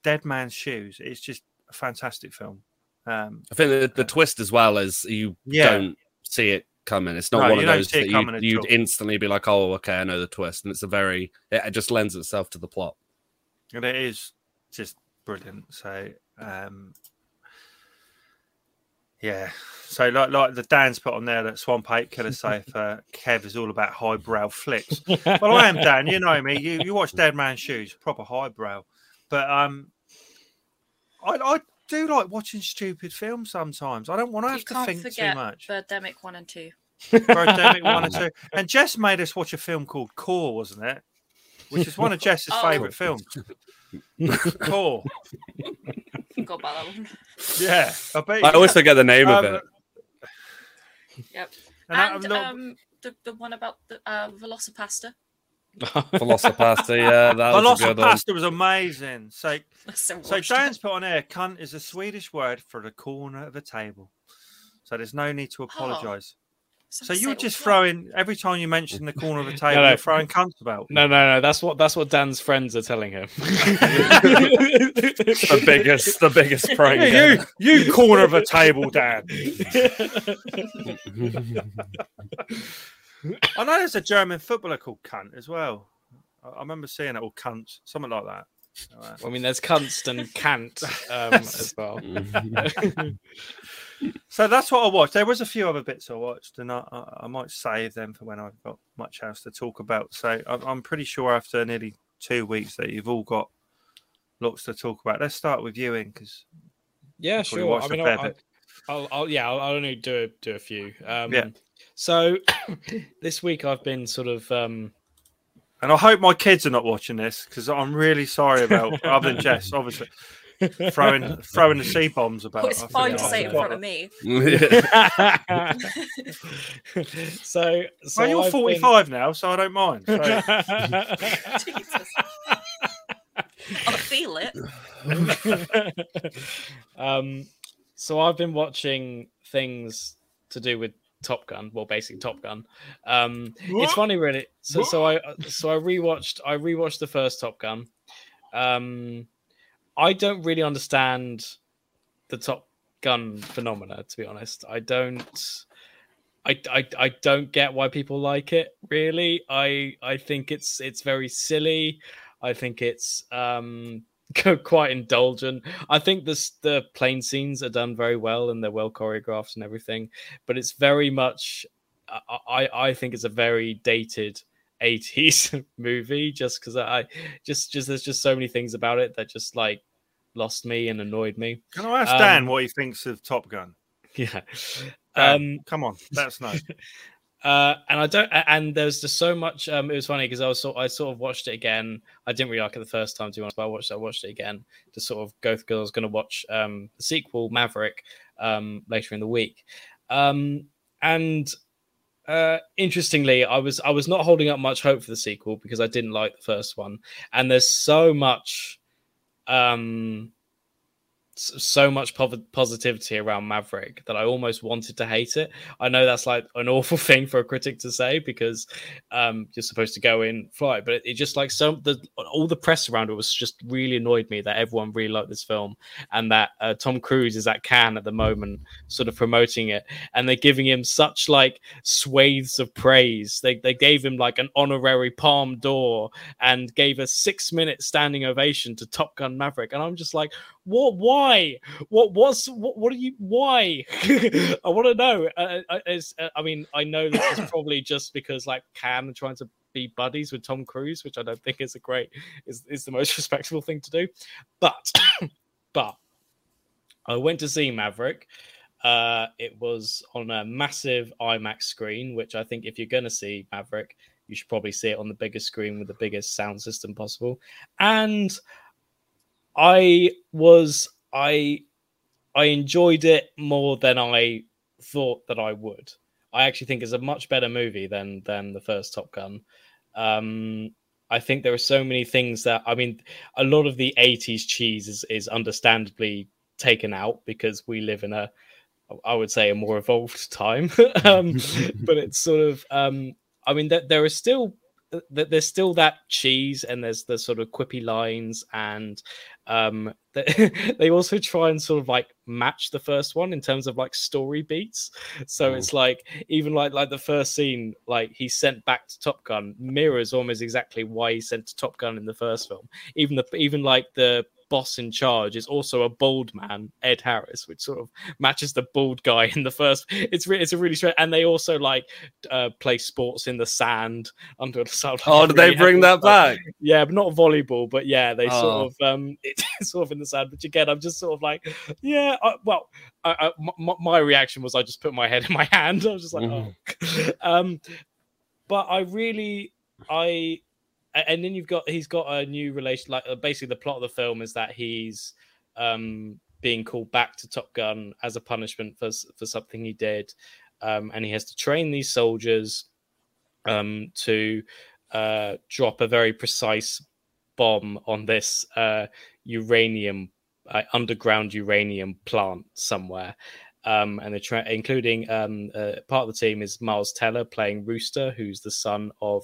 Dead Man's Shoes, it's just a fantastic film. Um, I think the, the twist as well is you Yeah. don't see it coming. It's not No, one of those that you, you'd, all. instantly be like, "Oh, okay, I know the twist," and it's a very it it just lends itself to the plot. and it is just brilliant. So, um, yeah. So, like, like the Dan's put on there that Swamp Ape Killer Safe, uh, Kev is all about highbrow flicks. well, I am Dan. You know me. You you watch Dead Man's Shoes, proper highbrow. But um, I I do like watching stupid films sometimes. I don't want to have you to can't think too much. Birdemic one and two. Birdemic one and two. And Jess made us watch a film called Core, wasn't it? Which is one of Jess's Oh. favourite films. Core. Forgot about that one. Yeah. I bet. I always forget the name Um, of it. Yep. And, And not- um, the, the one about the uh, VelociPastor. VelociPastor, yeah, that was a good. VelociPastor was amazing. So, I still so Dan's it. put on air, cunt is a Swedish word for the corner of a table. So there's no need to oh. apologise. So Someone you were say it just was throwing every time you mention the corner of a table, no. you're throwing cunts about. No, no, no. That's what that's what Dan's friends are telling him. The biggest, the biggest prank. Yeah, you, you corner of a table, Dan. I know there's a German footballer called Cunt as well. I, I remember seeing it, or Cunt, something like that. I mean, there's Kunst and Kant um, as well. So that's what I watched. There was a few other bits I watched, and I, I, I might save them for when I've got much else to talk about. So I'm, I'm pretty sure after nearly two weeks that you've all got lots to talk about. Let's start with you, in because Yeah, sure. I watched a mean, I'll. I'll, I'll, yeah, I'll, I'll only do a, do a few. Um, Yeah. So this week I've been sort of um, and I hope my kids are not watching this because I'm really sorry about other than Jess, obviously throwing throwing the C bombs about. Well, it's I fine to forget- say it in front of me. so, so Well, you're I've been- 45 now, so I don't mind. So, Jesus. I feel it. um, so I've been watching things to do with Top Gun, well, basically Top Gun. Um, it's funny, really. So, so I, so I rewatched, I rewatched the first Top Gun. Um, I don't really understand the Top Gun phenomena, to be honest. I don't. I, I, I don't get why people like it really i i think it's it's very silly i think it's um quite indulgent i think this the plane scenes are done very well and they're well choreographed and everything but it's very much i i, think it's a very dated 80s movie just because i just just there's just so many things about it that just like lost me and annoyed me can I ask Dan Um, what he thinks of Top Gun? yeah Dan, um come on, that's know. Uh, and I don't, and there's just so much. Um, it was funny because I was sort, I sort of watched it again. I didn't really like it the first time, to be honest, but I watched, I watched it again to sort of go because I was going to watch um the sequel Maverick um later in the week. Um, and uh, interestingly, I was I was not holding up much hope for the sequel because I didn't like the first one, and there's so much um so much positivity around Maverick that I almost wanted to hate it. I know that's like an awful thing for a critic to say because um, you're supposed to go in fly, but it, it just like so the all the press around it was just really annoyed me that everyone really liked this film and that uh, Tom Cruise is at Cannes at the moment, sort of promoting it, and they're giving him such like swathes of praise. They they gave him like an honorary Palme d'Or and gave a six minute standing ovation to Top Gun Maverick, and I'm just like, what? Why? What? What's what? What are you? Why? I want to know. Uh, uh, uh, I mean, I know this is probably just because like Cannes trying to be buddies with Tom Cruise, which I don't think is a great is is the most respectable thing to do. But but I went to see Maverick. Uh, it was on a massive IMAX screen, which I think if you're going to see Maverick, you should probably see it on the biggest screen with the biggest sound system possible. And I was I I enjoyed it more than I thought that I would. I actually think it's a much better movie than than the first Top Gun. Um, I think there are so many things that I mean, a lot of the '80s cheese is, is understandably taken out because we live in a, I would say, a more evolved time. um, but it's sort of, um, I mean, there, there are still th- there's still that cheese and there's the sort of quippy lines and um they, they also try and sort of like match the first one in terms of like story beats so Mm. it's like even like like the first scene like he's sent back to top gun mirrors almost exactly why he sent to top gun in the first film even the even like the boss in charge is also a bald man ed harris which sort of matches the bald guy in the first it's re- it's a really strange and they also like uh play sports in the sand under the sun Oh, did they bring that stuff. back? Yeah, but not volleyball. But yeah, they Oh. sort of um, it's sort of in the sand. Which again, I'm just sort of like, yeah. I, well, I, I, my, my reaction was I just put my head in my hand. I was just like, Mm-hmm. oh. um, but I really, I, and then you've got he's got a new relation. Like uh, basically, the plot of the film is that he's um being called back to Top Gun as a punishment for for something he did, um, and he has to train these soldiers um to uh drop a very precise bomb on this uh uranium uh, underground uranium plant somewhere um and they're tra- including um uh, part of the team is miles teller playing rooster who's the son of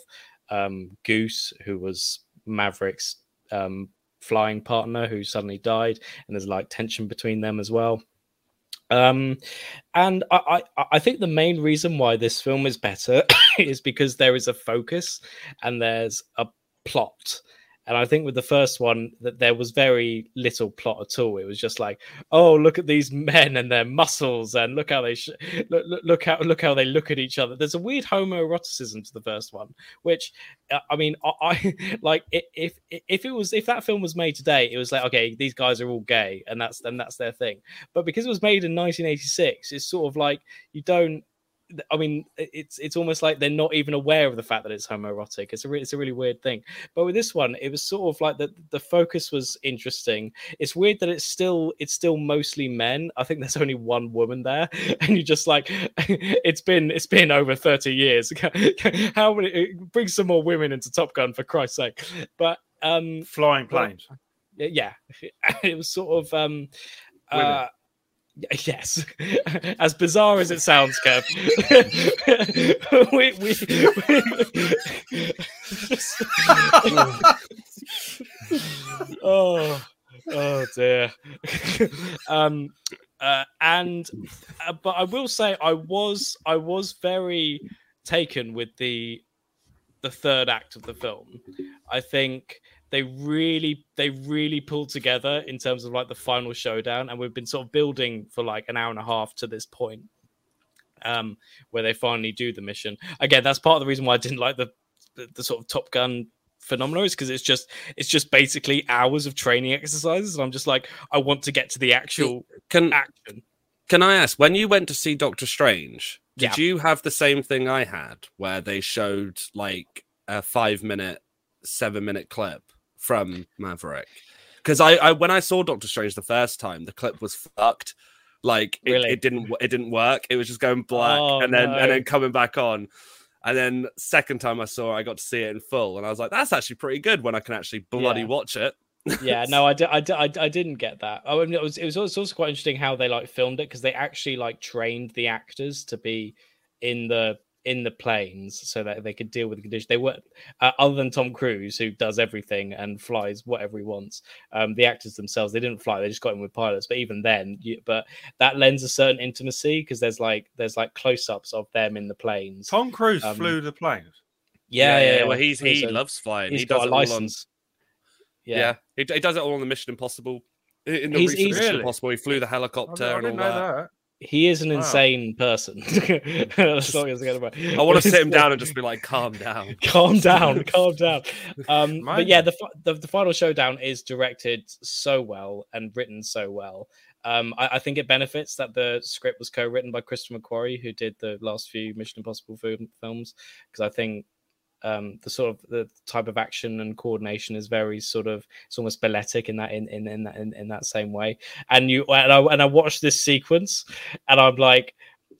um goose who was maverick's um flying partner who suddenly died and there's like tension between them as well. Um and I, I i think the main reason why this film is better is because there is a focus and there's a plot and i think with the first one that there was very little plot at all. It was just like oh look at these men and their muscles and look how they sh- look, look, look how look how they look at each other. There's a weird homoeroticism to the first one which uh, i mean i, I like if if it was if that film was made today it was like okay these guys are all gay and that's and that's their thing. But because it was made in 1986 it's sort of like you don't I mean, it's it's almost like they're not even aware of the fact that it's homoerotic. It's a re- it's a really weird thing. But with this one, it was sort of like the the focus was interesting. It's weird that it's still it's still mostly men. I think there's only one woman there, and you're just like it's been it's been over thirty years. How many? Bring some more women into Top Gun for Christ's sake. But um, Flying Well, planes. yeah, it was sort of um, uh, yes, as bizarre as it sounds, Kev. we, we, oh, oh dear. um, uh, and uh, but I will say I was I was very taken with the the third act of the film. I think they really they really pulled together in terms of like the final showdown and we've been sort of building for like an hour and a half to this point um where they finally do the mission again that's part of the reason why i didn't like the the, the sort of top gun phenomenon is because it's just it's just basically hours of training exercises and i'm just like i want to get to the actual Can action can I ask when you went to see Doctor Strange? Did Yeah. you have the same thing I had, where they showed like a five minute, seven minute clip from Maverick? Because I, I when I saw Doctor Strange the first time, the clip was fucked. Like it, Really? it didn't it didn't work. It was just going black Oh, and then no. and then coming back on. And then second time I saw it, I got to see it in full, and I was like, "That's actually pretty good when I can actually bloody Yeah. watch it." yeah no I, di- I, di- I, didn't get that oh, i mean it was it was also quite interesting how they like filmed it because they actually like trained the actors to be in the in the planes so that they could deal with the condition they were uh, other than tom cruise who does everything and flies whatever he wants um the actors themselves they didn't fly they just got in with pilots but even then you, but that lends a certain intimacy because there's like there's like close-ups of them in the planes Tom Cruise Um, flew the planes. yeah yeah, Well, he's he So loves flying. he's he got does a it on license Yeah, He, he does it all on the Mission Impossible. In the He's- recent he's- Mission Really? Impossible, he flew the I, helicopter I and all didn't that. know that. He is an Wow. insane person. That's not gonna get about. I want to sit him down and just be like, "Calm down." calm down, calm down. Um, but yeah, the, the the final showdown is directed so well and written so well. Um, I, I think it benefits that the script was co-written by Christopher McQuarrie, who did the last few Mission Impossible film, films, because I think um, the sort of the type of action and coordination is very sort of it's almost balletic in that in in in that in, in that same way. And you and I and I watched this sequence, and I'm like,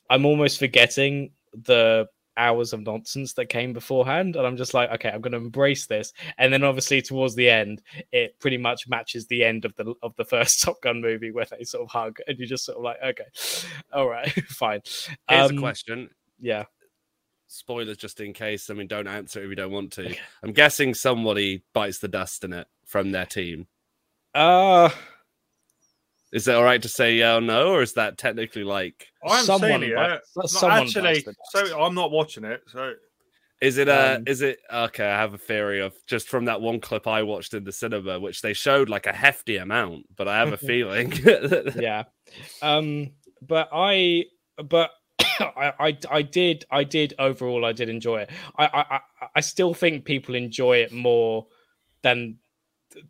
I'm almost forgetting the hours of nonsense that came beforehand and i'm just like okay i'm going to embrace this and then obviously towards the end it pretty much matches the end of the of the first top gun movie where they sort of hug and you're just sort of like okay all right fine Here's Um, a question. yeah Spoilers just in case. I mean, don't answer if you don't want to. I'm guessing somebody bites the dust in it from their team. uh Is it all right to say yeah or no, or is that technically like? I haven't Someone it bites- yet. No, actually, bites the dust. so I'm not watching it. So Is it uh Um, is it okay? I have a theory of just from that one clip I watched in the cinema, which they showed like a hefty amount, but I have a feeling. yeah um but i but I, I i did i did overall i did enjoy it. I, I i still think people enjoy it more than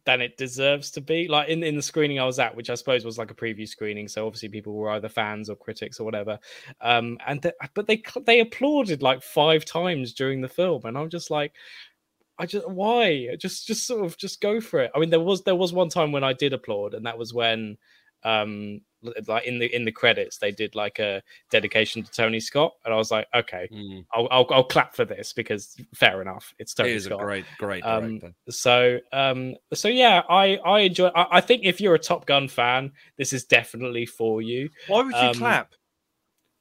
than it deserves to be. Like in in the screening i was at which i suppose was like a preview screening so obviously people were either fans or critics or whatever um and but they they applauded like five times during the film and i'm just like I just why? Just just sort of just go for it. I mean, there was there was one time when I did applaud, and that was when um like in the in the credits they did like a dedication to Tony Scott, and I was like, okay, Mm, I'll I'll, I'll clap for this because fair enough, it's he Tony is a Scott. great, great Um, director. So um so yeah, I I enjoy. I, I think if you're a Top Gun fan, this is definitely for you. why would you um, clap?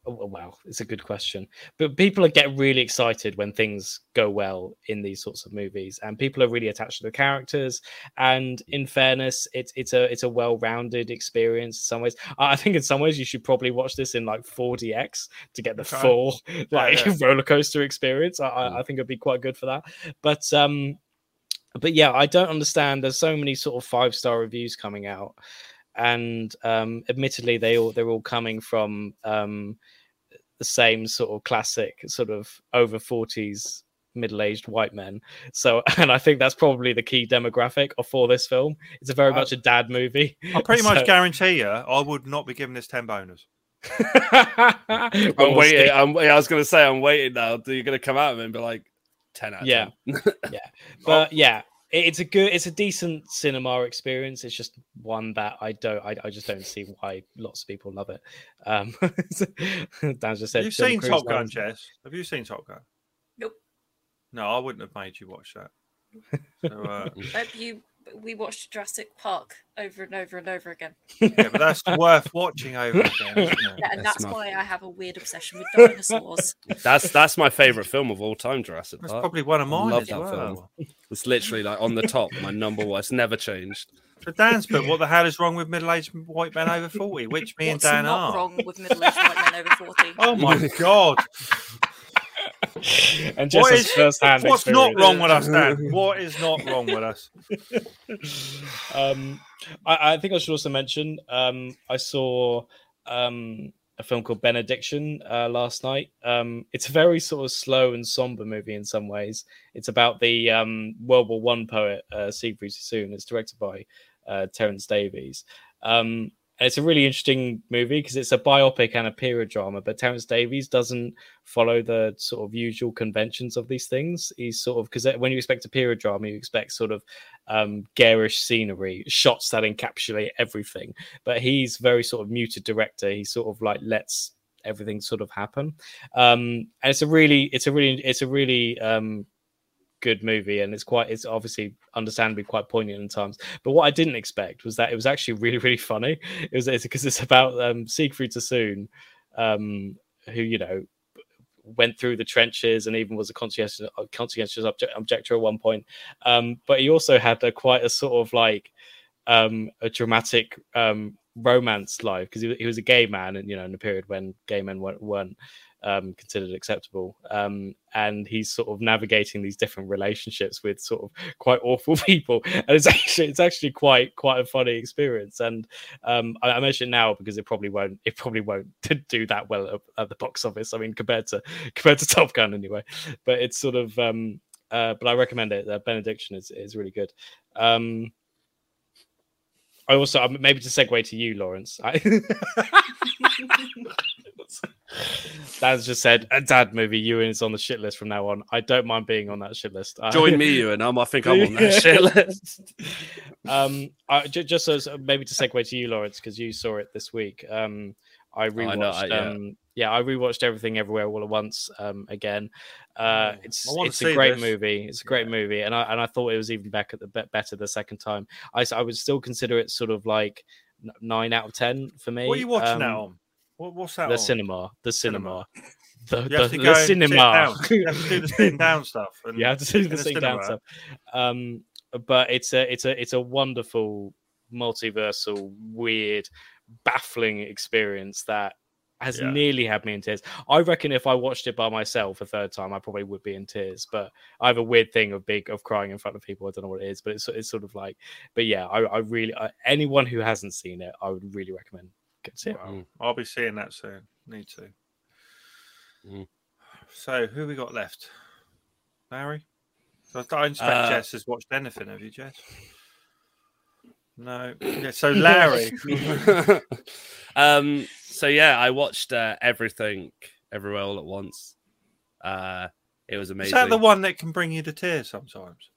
Oh, wow, it's a good question. But people get really excited when things go well in these sorts of movies, and people are really attached to the characters. And in fairness, it's it's a it's a well-rounded experience. In some ways, I think in some ways you should probably watch this in like 4DX to get the full like yeah. roller coaster experience. I, I I think it'd be quite good for that. But um, but yeah, I don't understand. There's so many sort of five star reviews coming out, and um, admittedly, they all they're all coming from um, the same sort of classic sort of over 40s middle-aged white men so and i think that's probably the key demographic for this film it's a very I- much a dad movie I pretty much guarantee you, I would not be giving this ten boners. I'm we'll waiting. I'm, I was going to say I'm waiting now. Do You're going to come out of it and be like ten out. Of Yeah. 10. but yeah it- it's a good it's a decent cinema experience it's just one that i don't i, I just don't see why lots of people love it um dan just said Have you Tom seen Cruise Top Gun, loves. Jess? Have you seen Top Gun? Nope. No, I wouldn't have made you watch that. So, uh, you, we watched Jurassic Park over and over and over again. yeah, but that's worth watching over again. Isn't it? Yeah, and That's that's my- why I have a weird obsession with dinosaurs. That's that's my favorite film of all time, Jurassic That's Park. probably one of I mine love as that well. film. It's literally like on the top, my number one. It's never changed. So Dan's but what the hell is wrong with middle-aged white men over 40? Which me and What's Dan not are. wrong with middle-aged white men over 40? Oh my god! and just What as is- first-hand What's not wrong with us, Dan? What is not wrong with us? um, I, I think I should also mention um, I saw um, a film called Benediction uh, last night. Um, it's a very sort of slow and somber movie in some ways. It's about the um, World War One poet uh, Siegfried Sassoon. It's directed by uh, Terence Davies. Um, it's a really interesting movie because it's a biopic and a period drama, but Terence Davies doesn't follow the sort of usual conventions of these things. He's sort of because when you expect a period drama, you expect sort of um, garish scenery, shots that encapsulate everything. But he's very sort of muted director. He sort of like lets everything sort of happen. Um, and it's a really, it's a really, it's a really um, good movie, and it's quite, it's obviously understandably quite poignant in times. But what I didn't expect was that it was actually really, really funny. It was because it's about um, Siegfried Sassoon, um, who you know went through the trenches and even was a conscientious, conscientious object, objector at one point. Um, but he also had a, quite a sort of like um, a dramatic um, romance life because he, he was a gay man, and you know, in a period when gay men weren't, weren't um, considered acceptable. Um, and he's sort of navigating these different relationships with sort of quite awful people, and it's actually it's actually quite quite a funny experience. And um, I, I mention now because it probably won't it probably won't do that well at, at the box office. I mean, compared to compared to Top Gun anyway. But it's sort of um, uh, but I recommend it. Uh, Benediction is is really good. Um, I also um, maybe to segue to you, Lawrence. I... Dan's just said a dad movie. Ewan is on the shit list from now on. I don't mind being on that shit list. Join me, you and I'm. I think I'm on that shit list. um, I, ju- just as maybe to segue to you, Lawrence, because you saw it this week. Um, I rewatched. I know, I- yeah. um, yeah, I rewatched everything everywhere all at once. Um, again, uh, Oh, it's it's a great this. movie. It's a great movie, and I and I thought it was even better the better the second time. I I would still consider it sort of like nine out of ten for me. What are you watching Um, on? What, what's that The on? cinema, the cinema, the, You the, the cinema. You have to do the sitting down stuff. And you have to do the the sitting down stuff. Um, but it's a it's a it's a wonderful multiversal, weird, baffling experience that has Yeah. nearly had me in tears. I reckon if I watched it by myself a third time, I probably would be in tears. But I have a weird thing of big of crying in front of people. I don't know what it is, but it's it's sort of like. But yeah, I, I really I, anyone who hasn't seen it, I would really recommend go see it. Wow. I'll be seeing that soon. Need to. Mm. So who we got left? Larry. So I don't expect Uh, Jess has watched anything. Have you, Jess? No. Yeah, so Larry. um. So yeah, I watched uh, everything, everywhere, all at once. Uh, it was amazing. Is amazing. that the one that can bring you to tears sometimes?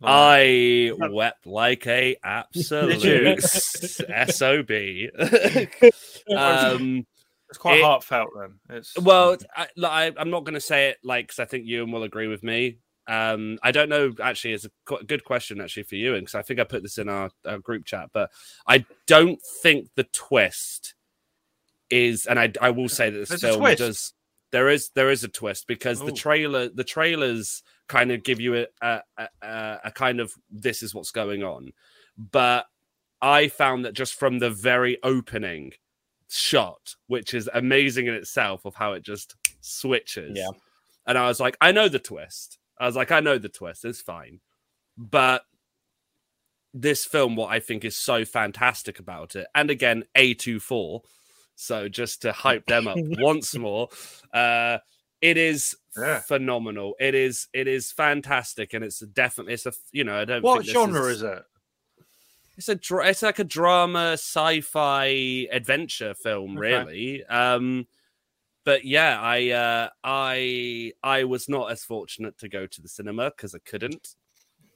Like- I wept like a absolute sob. um, it's quite it- heartfelt then. It's well, I, like, I, I'm not going to say it like because I think Ewan will agree with me. Um, I don't know. Actually, it's a qu- good question actually for Ewan because I think I put this in our, our group chat, but I don't think the twist is, and I I will say that this There's film does. There is there is a twist because the trailer the trailers kind of give you a a, a a kind of this is what's going on, but I found that just from the very opening shot, which is amazing in itself, of how it just switches. Yeah. And I was like, I know the twist. I was like, I know the twist. It's fine. But this film, what I think is so fantastic about it, and again, A24. So just to hype them up once more, uh, it is Yeah. phenomenal. It is it is fantastic, and it's definitely it's a you know I don't. what think genre is it? it's a dra- it's like a drama sci-fi adventure film Okay. really um but yeah i uh i i was not as fortunate to go to the cinema because i couldn't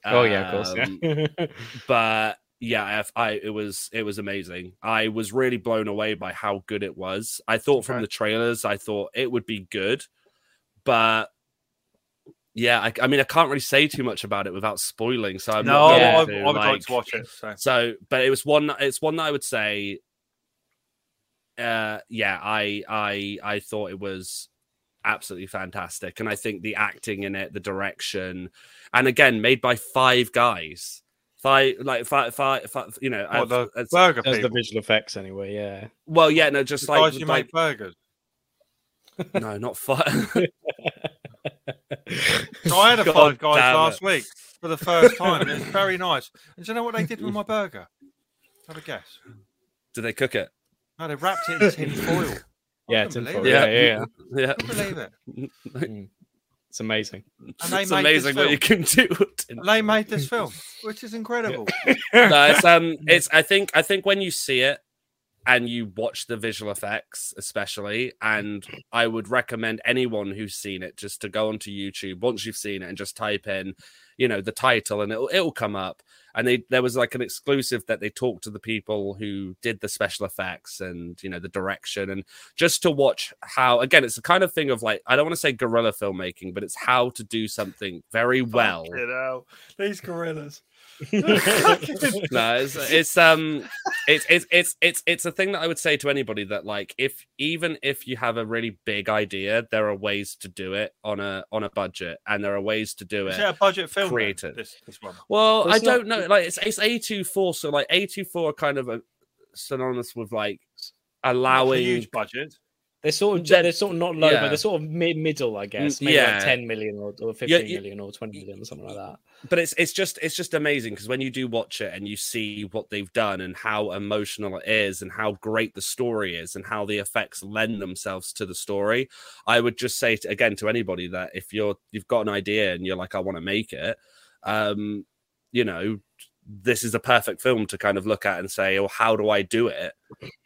Oh yeah, of course. Um, Yeah. but yeah I, I it was it was amazing i was really blown away by how good it was i thought from Okay. the trailers i thought it would be good but yeah I, I mean i can't really say too much about it without spoiling so i'm no, not I, going I, I to, would like like- to watch it. So. so, but it was one. It's one that I would say. Uh, yeah, I, I, I thought it was absolutely fantastic, and I think the acting in it, the direction, and again, made by five guys, five like five, five, five you know, What, the it's- burger Does the visual effects anyway? Yeah. well, yeah, no, just The like, guys who like make burgers. No, not five. So I had a God five guys last it. week for the first time. and It was very nice. And do you know what they did with my burger? Have a guess. Did they cook it? No, they wrapped it in tin foil. Yeah, couldn't tinfoil, believe yeah, yeah, yeah. yeah. I believe it. It's amazing. And they It's amazing what you can do. they made this film, which is incredible. no, it's um, it's. I think I think when you see it and you watch the visual effects, especially, and I would recommend anyone who's seen it just to go onto YouTube once you've seen it and just type in, you know, the title, and it'll it'll come up. And they there was like an exclusive that they talked to the people who did the special effects and you know the direction and just to watch how again it's the kind of thing of like I don't want to say guerrilla filmmaking, but it's how to do something very well You know, these gorillas. no, it's, it's um, it's it's it's it's it's a thing that I would say to anybody that like if even if you have a really big idea, there are ways to do it on a on a budget, and there are ways to do Is it. it a budget film? then, Creative. This, this one. Well, Well, I not- don't know. Like it's it's A two four, so like A two four kind of a, synonymous with like Not a allowing. huge budget. They're sort of They're- they're sort of not low, yeah. but they're sort of mid middle, I guess. Mm, Maybe yeah. like 10 million or, or 15 Yeah, million or 20 million or something like that. but it's it's just it's just amazing because when you do watch it and you see what they've done and how emotional it is and how great the story is and how the effects lend themselves to the story i would just say to, again to anybody that if you're you've got an idea and you're like i want to make it um you know this is a perfect film to kind of look at and say, "Oh, how do I do it?"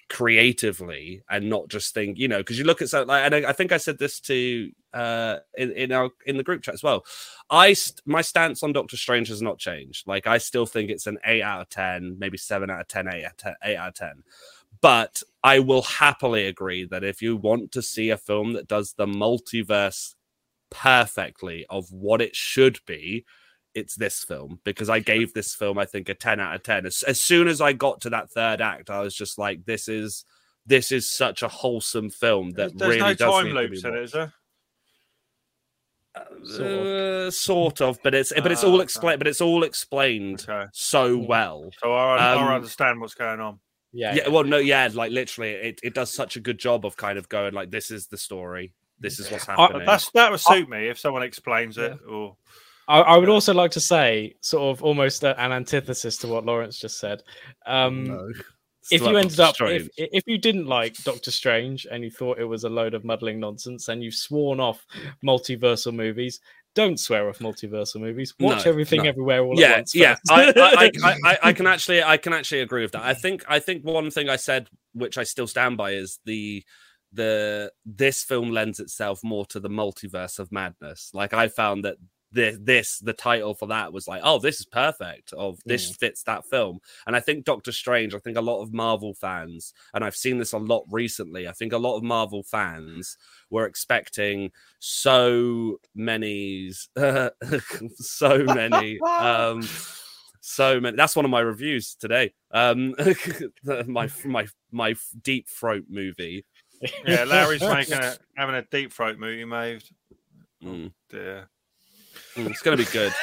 Creatively and not just think you know because you look at something like and I, I think i said this to uh in, in our in the group chat as well. I st- my stance on doctor strange has not changed. Like i still think it's an 8 out of 10 maybe 7 out of 10 8 out of 10, 8 out of 10 but i will happily agree that if you want to see a film that does the multiverse perfectly of what it should be it's this film because I gave this film, I think, a 10 out of 10. As, as soon as I got to that third act, I was just like, this is this is such a wholesome film that There's really no does time need to be loops in it, watched. is there? Sort of. Uh, sort of, but it's but it's Ah, all okay. explained, but it's all explained Okay. so well. So I, Um, understand what's going on. Yeah, Yeah, well, no, yeah, like literally, it, it does such a good job of kind of going like, this is the story, this is what's happening. That's that would suit me if someone explains it. Or I, I would also like to say, sort of almost a- an antithesis to what Lawrence just said. Um, if Still you ended Doctor up, if, if you didn't like Doctor Strange and you thought it was a load of muddling nonsense and you've sworn off multiversal movies, don't swear off multiversal movies. Watch No, everything no. everywhere all at yeah, once. yeah, I, I, I, I can actually, I can actually agree with that. I think, I think one thing I said, which I still stand by, is the the this film lends itself more to the multiverse of madness. Like I found that this, this the title for that was like, oh, this is perfect. Of this fits that film, and I think Doctor Strange. I think a lot of Marvel fans, and I've seen this a lot recently. I think a lot of Marvel fans were expecting so many, so many. um so many that's one of my reviews today um my my my deep throat movie yeah, Larry's making a having a deep throat movie made. Mm, Dear. Mm, it's gonna be good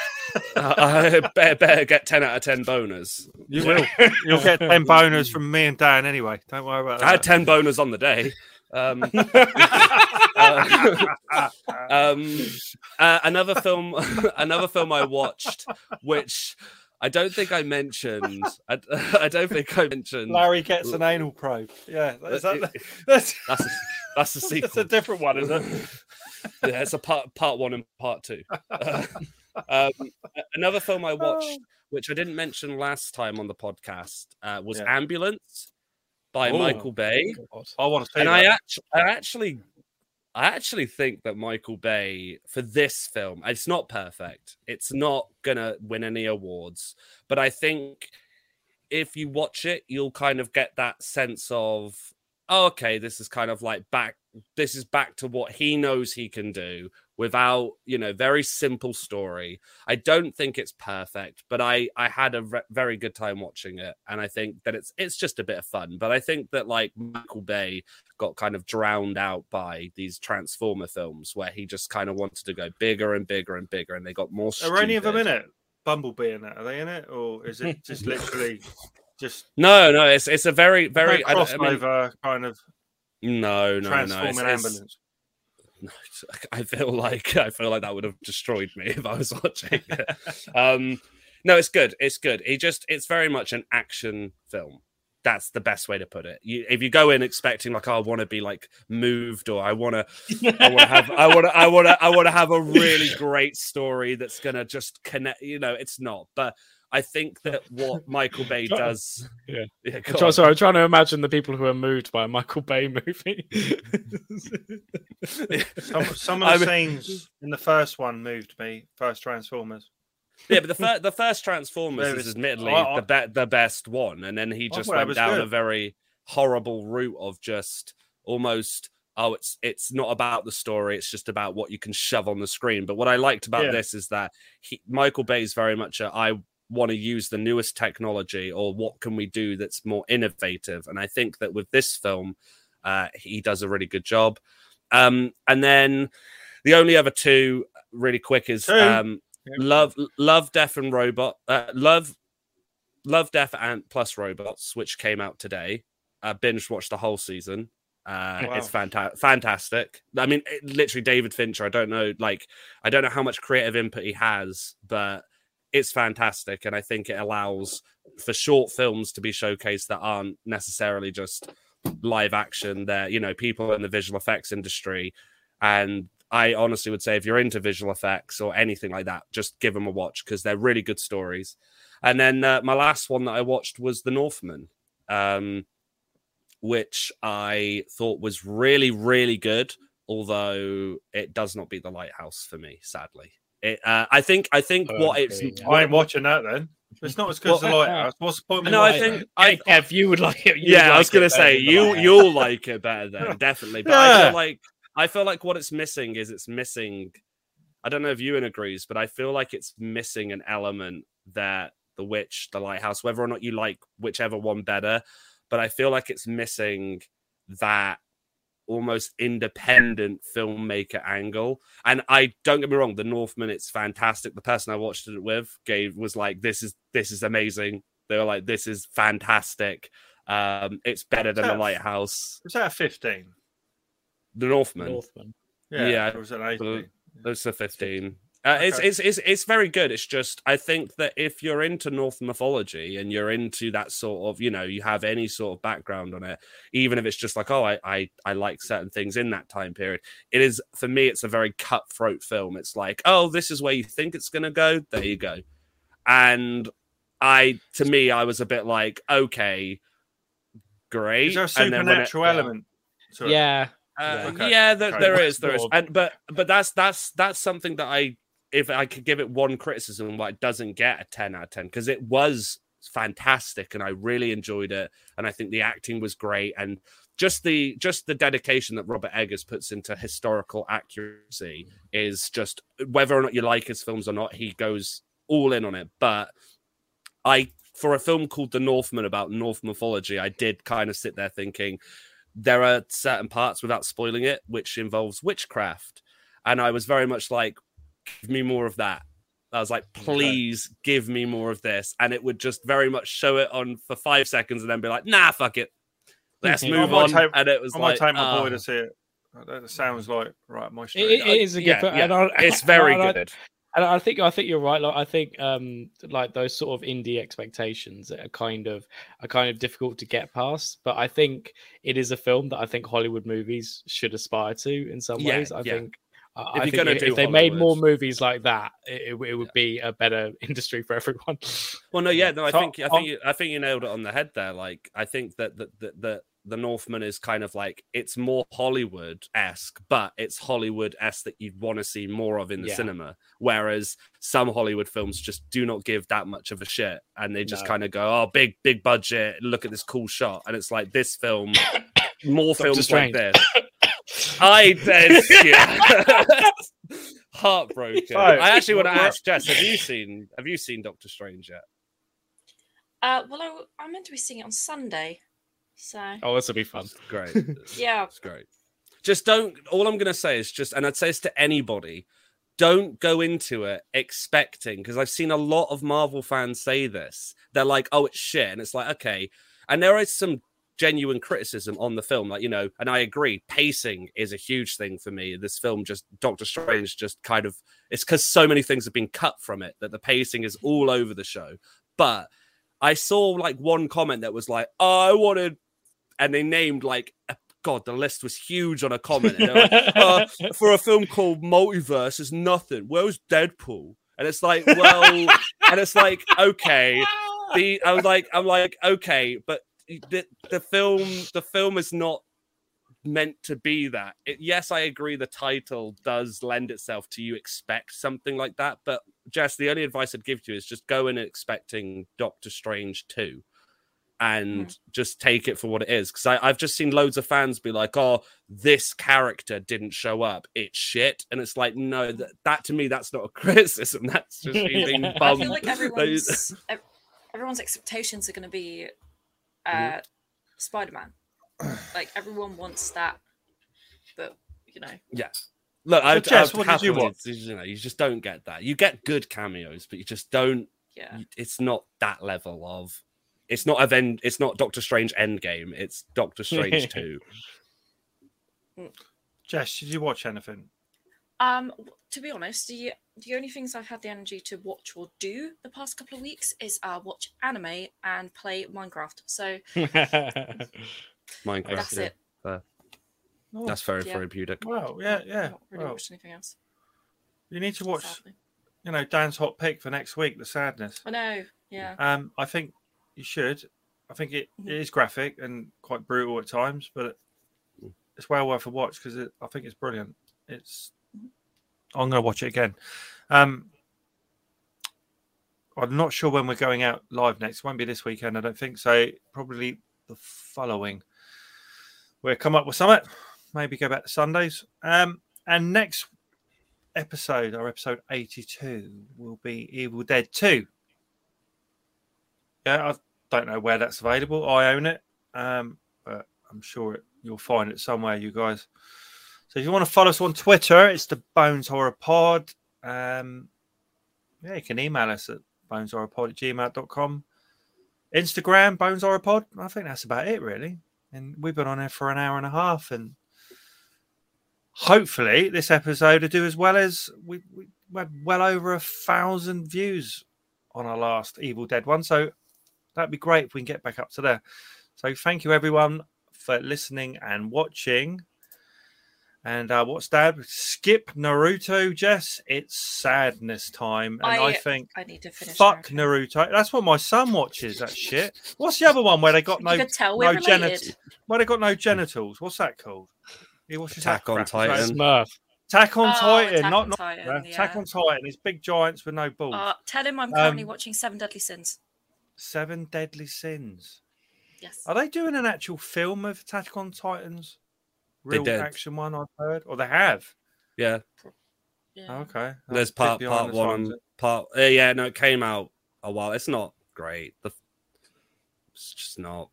uh, i better, better get 10 out of 10 boners You will. You'll get ten boners from me and Dan anyway. Don't worry about it. i had 10 boners on the day um uh, um uh, another film another film i watched which i don't think i mentioned i, I don't think i mentioned Larry gets an anal probe. Yeah, is that, that's, that's a, that's the that's sequel a different one, isn't it? Yeah, it's a part part one and part two. Uh, um, another film I watched, which I didn't mention last time on the podcast, uh, was Yeah. Ambulance by Oh. Michael Bay, I want to see and that. I actually, I actually, I actually think that Michael Bay for this film, it's not perfect. It's not gonna win any awards, but I think if you watch it, you'll kind of get that sense of, oh, okay, this is kind of like back. This is back to what he knows he can do without, you know, very simple story. I don't think it's perfect, but I I had a re- very good time watching it, and I think that it's it's just a bit of fun. But I think that like Michael Bay got kind of drowned out by these Transformer films, where he just kind of wanted to go bigger and bigger and bigger, and they got more. Are any of them in it? Bumblebee in it? Are they in it, or is it just literally just No, no, it's it's a very very no I don't- I mean, crossover kind of no, no, no. transforming It's, it's, ambulance? it's- I feel like I feel like that would have destroyed me if I was watching it. um, no, it's good. It's good. It just it's very much an action film. That's the best way to put it. You, if you go in expecting like, oh, I want to be like moved, or I want to, I want to have, I want to, I want to, I want to have a really great story that's gonna just connect. You know, it's not. But I think that what Michael Bay Try- does, Yeah. yeah, I'm try- sorry, I'm trying to imagine the people who are moved by a Michael Bay movie. Some, some of the mean- scenes in the first one moved me. First Transformers. Yeah, but the first the first Transformers There is is- admittedly I- I- the be- the best one, and then he oh, just went was down a very horrible route of just almost oh it's it's not about the story it's just about what you can shove on the screen but what i liked about Yeah. this is that he, michael bay is very much a, i want to use the newest technology or what can we do that's more innovative. And i think that with this film uh, he does a really good job. Um, and then the only other two really quick is um, Yeah. love love death and robot uh, love love death and plus robots which came out today. Uh, binge watched the whole season. Uh, Wow. it's fanta- fantastic. I mean it, literally david fincher i don't know like i don't know how much creative input he has but it's fantastic and i think it allows for short films to be showcased that aren't necessarily just live action they're you know people in the visual effects industry and I honestly would say if you're into visual effects or anything like that, just give them a watch because they're really good stories. And then uh, my last one that I watched was The Northman, um, which I thought was really, really good. Although it does not beat The Lighthouse for me, sadly. It, uh, I think. I think what it's. Yeah. I ain't watching that then. It's not as good as the Well, lighthouse. What's the point? No, I think. it? I, I, Kev, you would like it. you would yeah, I was gonna say you you'll like it better then, definitely. But I feel like I feel like what it's missing is it's missing. I don't know if Ewan agrees, but I feel like it's missing an element that the witch, the lighthouse, whether or not you like whichever one better, but I feel like it's missing that almost independent filmmaker angle. And I don't get me wrong, the Northman, it's fantastic. The person I watched it with gave was like, This is this is amazing. They were like, This is fantastic. Um, it's better than the lighthouse. Was that a 15? The Northman. Northman. Yeah. Yeah, It was an 18. It's a 15. Uh, it's, Okay. it's it's it's very good. It's just I think that if you're into Norse mythology and you're into that sort of, you know, you have any sort of background on it, even if it's just like, oh, I I, I like certain things in that time period. It is for me, it's a very cutthroat film. It's like, oh, this is where you think it's gonna go. There you go. And I, to me, I was a bit like, okay, great. Is there a And then it- supernatural element? to? Yeah. uh, Yeah. Okay. Yeah, there, there is, there is, and but but that's that's that's something that I, if I could give it one criticism, why it doesn't get a ten out of ten because it was fantastic and I really enjoyed it, and I think the acting was great, and just the just the dedication that Robert Eggers puts into historical accuracy is just whether or not you like his films or not, he goes all in on it. But I, for a film called The Northman about Norse mythology, I did kind of sit there thinking there are certain parts without spoiling it which involves witchcraft and i was very much like give me more of that i was like please give me more of this and it would just very much show it on for five seconds and then be like nah fuck it let's move on take- and it was I like might take my boy to see it. That sounds like right, my It, it is a good yeah, film. yeah, and I- it's very and I- good And I think I think you're right. Like I think um like those sort of indie expectations are kind of are kind of difficult to get past. But I think it is a film that I think Hollywood movies should aspire to in some Yeah, ways. I yeah. think I If you're gonna do if they made more movies like that, it, it, it would be a better industry for everyone. Well, no, yeah, no, I So, think I think you, I think you nailed it on the head there. Like, I think that that that the, the Northman is kind of like it's more Hollywood esque, but it's Hollywood esque that you'd want to see more of in the Yeah. cinema. Whereas some Hollywood films just do not give that much of a shit, and they just No. kind of go, "Oh, big big budget, look at this cool shot," and it's like this film, more Doctor films Strange. like this. I did, yeah. Heartbroken. Oh, I actually want to what- what- ask Jess: Have you seen Have you seen Doctor Strange yet? Uh, well, I, I'm meant to be seeing it on Sunday, so Oh, this will be fun. It's great. yeah. It's great. Just don't. All I'm going to say is just, and I'd say this to anybody, don't go into it expecting because I've seen a lot of Marvel fans say this. They're like, "Oh, it's shit," and it's like, okay. And there is some genuine criticism on the film, like you know, and I agree. Pacing is a huge thing for me. This film, just Doctor Strange, just kind of, it's because so many things have been cut from it that the pacing is all over the show. But I saw like one comment that was like, "Oh, I wanted," and they named like. a- God, the list was huge on a comment. Like, uh, for a film called Multiverse is nothing. Where's Deadpool? And it's like, well, and it's like, okay. The I was like, I'm like, okay, but the the film, the film is not meant to be that. It, yes, I agree. The title does lend itself to you expect something like that, but Jess, the only advice I'd give to you is just go in expecting Doctor Strange two and hmm. just take it for what it is. Because I've just seen loads of fans be like, "Oh, this character didn't show up. It's shit," and it's like, no, that, that to me, that's not a criticism. That's just being I I feel like everyone's everyone's expectations are going to be uh, Mm-hmm. Spider-Man. Like everyone wants that, but you know, Yeah. Look, I, Jess, I what did you happily- watch? You know, you just don't get that. You get good cameos, but you just don't. yeah. It's not that level of. It's not Aven- It's not Doctor Strange Endgame. It's Doctor Strange two. Jess, did you watch anything? Um, w- to be honest, the the only things I've had the energy to watch or do the past couple of weeks is uh watch anime and play Minecraft. So Minecraft. that's yeah. it. Oh, That's very Yeah. therapeutic. well, yeah, yeah. Not really Well, watched anything else. you need to watch, sadly. you know, Dan's hot pick for next week, The Sadness. I know. Yeah. Um, I think you should. I think it, it is graphic and quite brutal at times, but it's well worth a watch because I think it's brilliant. It's. I'm going to watch it again. Um, I'm not sure when we're going out live next. won't be this weekend, I don't think. So probably the following. We'll come up with something. Maybe go back to Sundays. Um, and next episode, our episode 82, will be Evil Dead 2. Yeah, I don't know where that's available. I own it, um, but I'm sure it, you'll find it somewhere, you guys. So if you want to follow us on Twitter, it's the Bones Horror Pod. Um, yeah, you can email us at boneshorrorpod at gmail.com. Instagram, Bones Horror Pod. I think that's about it, really. And we've been on there for an hour and a half. And hopefully, this episode will do as well as we, we had well over a thousand views on our last Evil Dead one. So that'd be great if we can get back up to there. So thank you, everyone, for listening and watching. And uh, what's that? Skip Naruto, Jess. It's sadness time, and I, I- think I need to finish. fuck Naruto. Naruto. That's what my son watches. That shit. What's the other one where they got no no genitals? Where they got no genitals? What's that called? He watches Attack that on crap. Is Titan. Smurf. Attack on Oh, Titan, Attack not on not Titan, uh, Attack on Titan. It's big giants with no balls. Uh, tell him I'm currently Um, watching Seven Deadly Sins. Seven Deadly Sins. Yes. Are they doing an actual film of Attack on Titans? Real did. action one I've heard, or they have. Yeah, Yeah. Okay, there's That's a bit part part the one and part. Uh, yeah, no, it came out a while. It's not great. The, it's just not.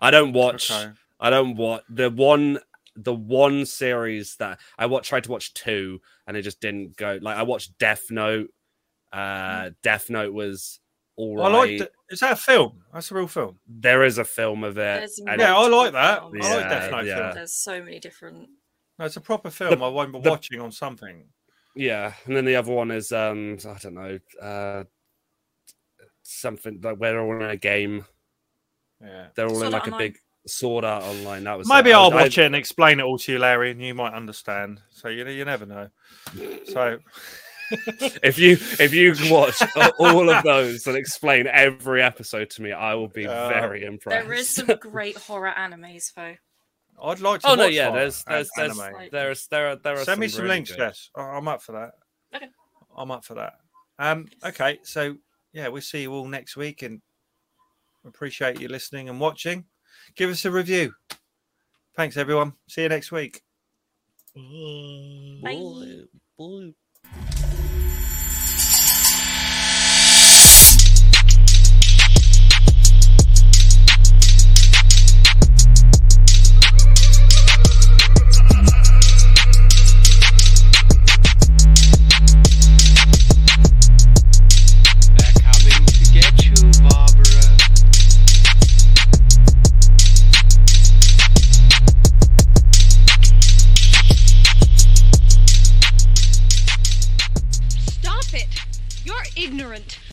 I don't watch. Okay. I don't watch the one. The one series that I watched, tried to watch two, and it just didn't go. Like I watched Death Note. Uh, Death Note was all I right. like. The, is that a film? That's a real film. There is a film of it. Yeah, I like that. films. I like Yeah, Death Note yeah. film. There's so many different. No, it's a proper film. The- I won't be the- watching on something. Yeah, and then the other one is um I don't know uh something like where they're all in a game. Yeah. They're all Sword in Art like a big sword art online. That was Maybe it. I I'll I- watch it and explain it all to you, Larry, and you might understand. So you you never know. So If you if you watch all of those and explain every episode to me, I will be Uh, very impressed. There is some great horror animes though. I'd like to. oh no, yeah, horror there's there's there's anime. there's there are there are Send me some really links, good- Jess. I- I'm up for that. Okay. I'm up for that. Um. Okay. So yeah, we'll see you all next week, and appreciate you listening and watching. Give us a review. Thanks, everyone. See you next week. Bye. Boy, boy. different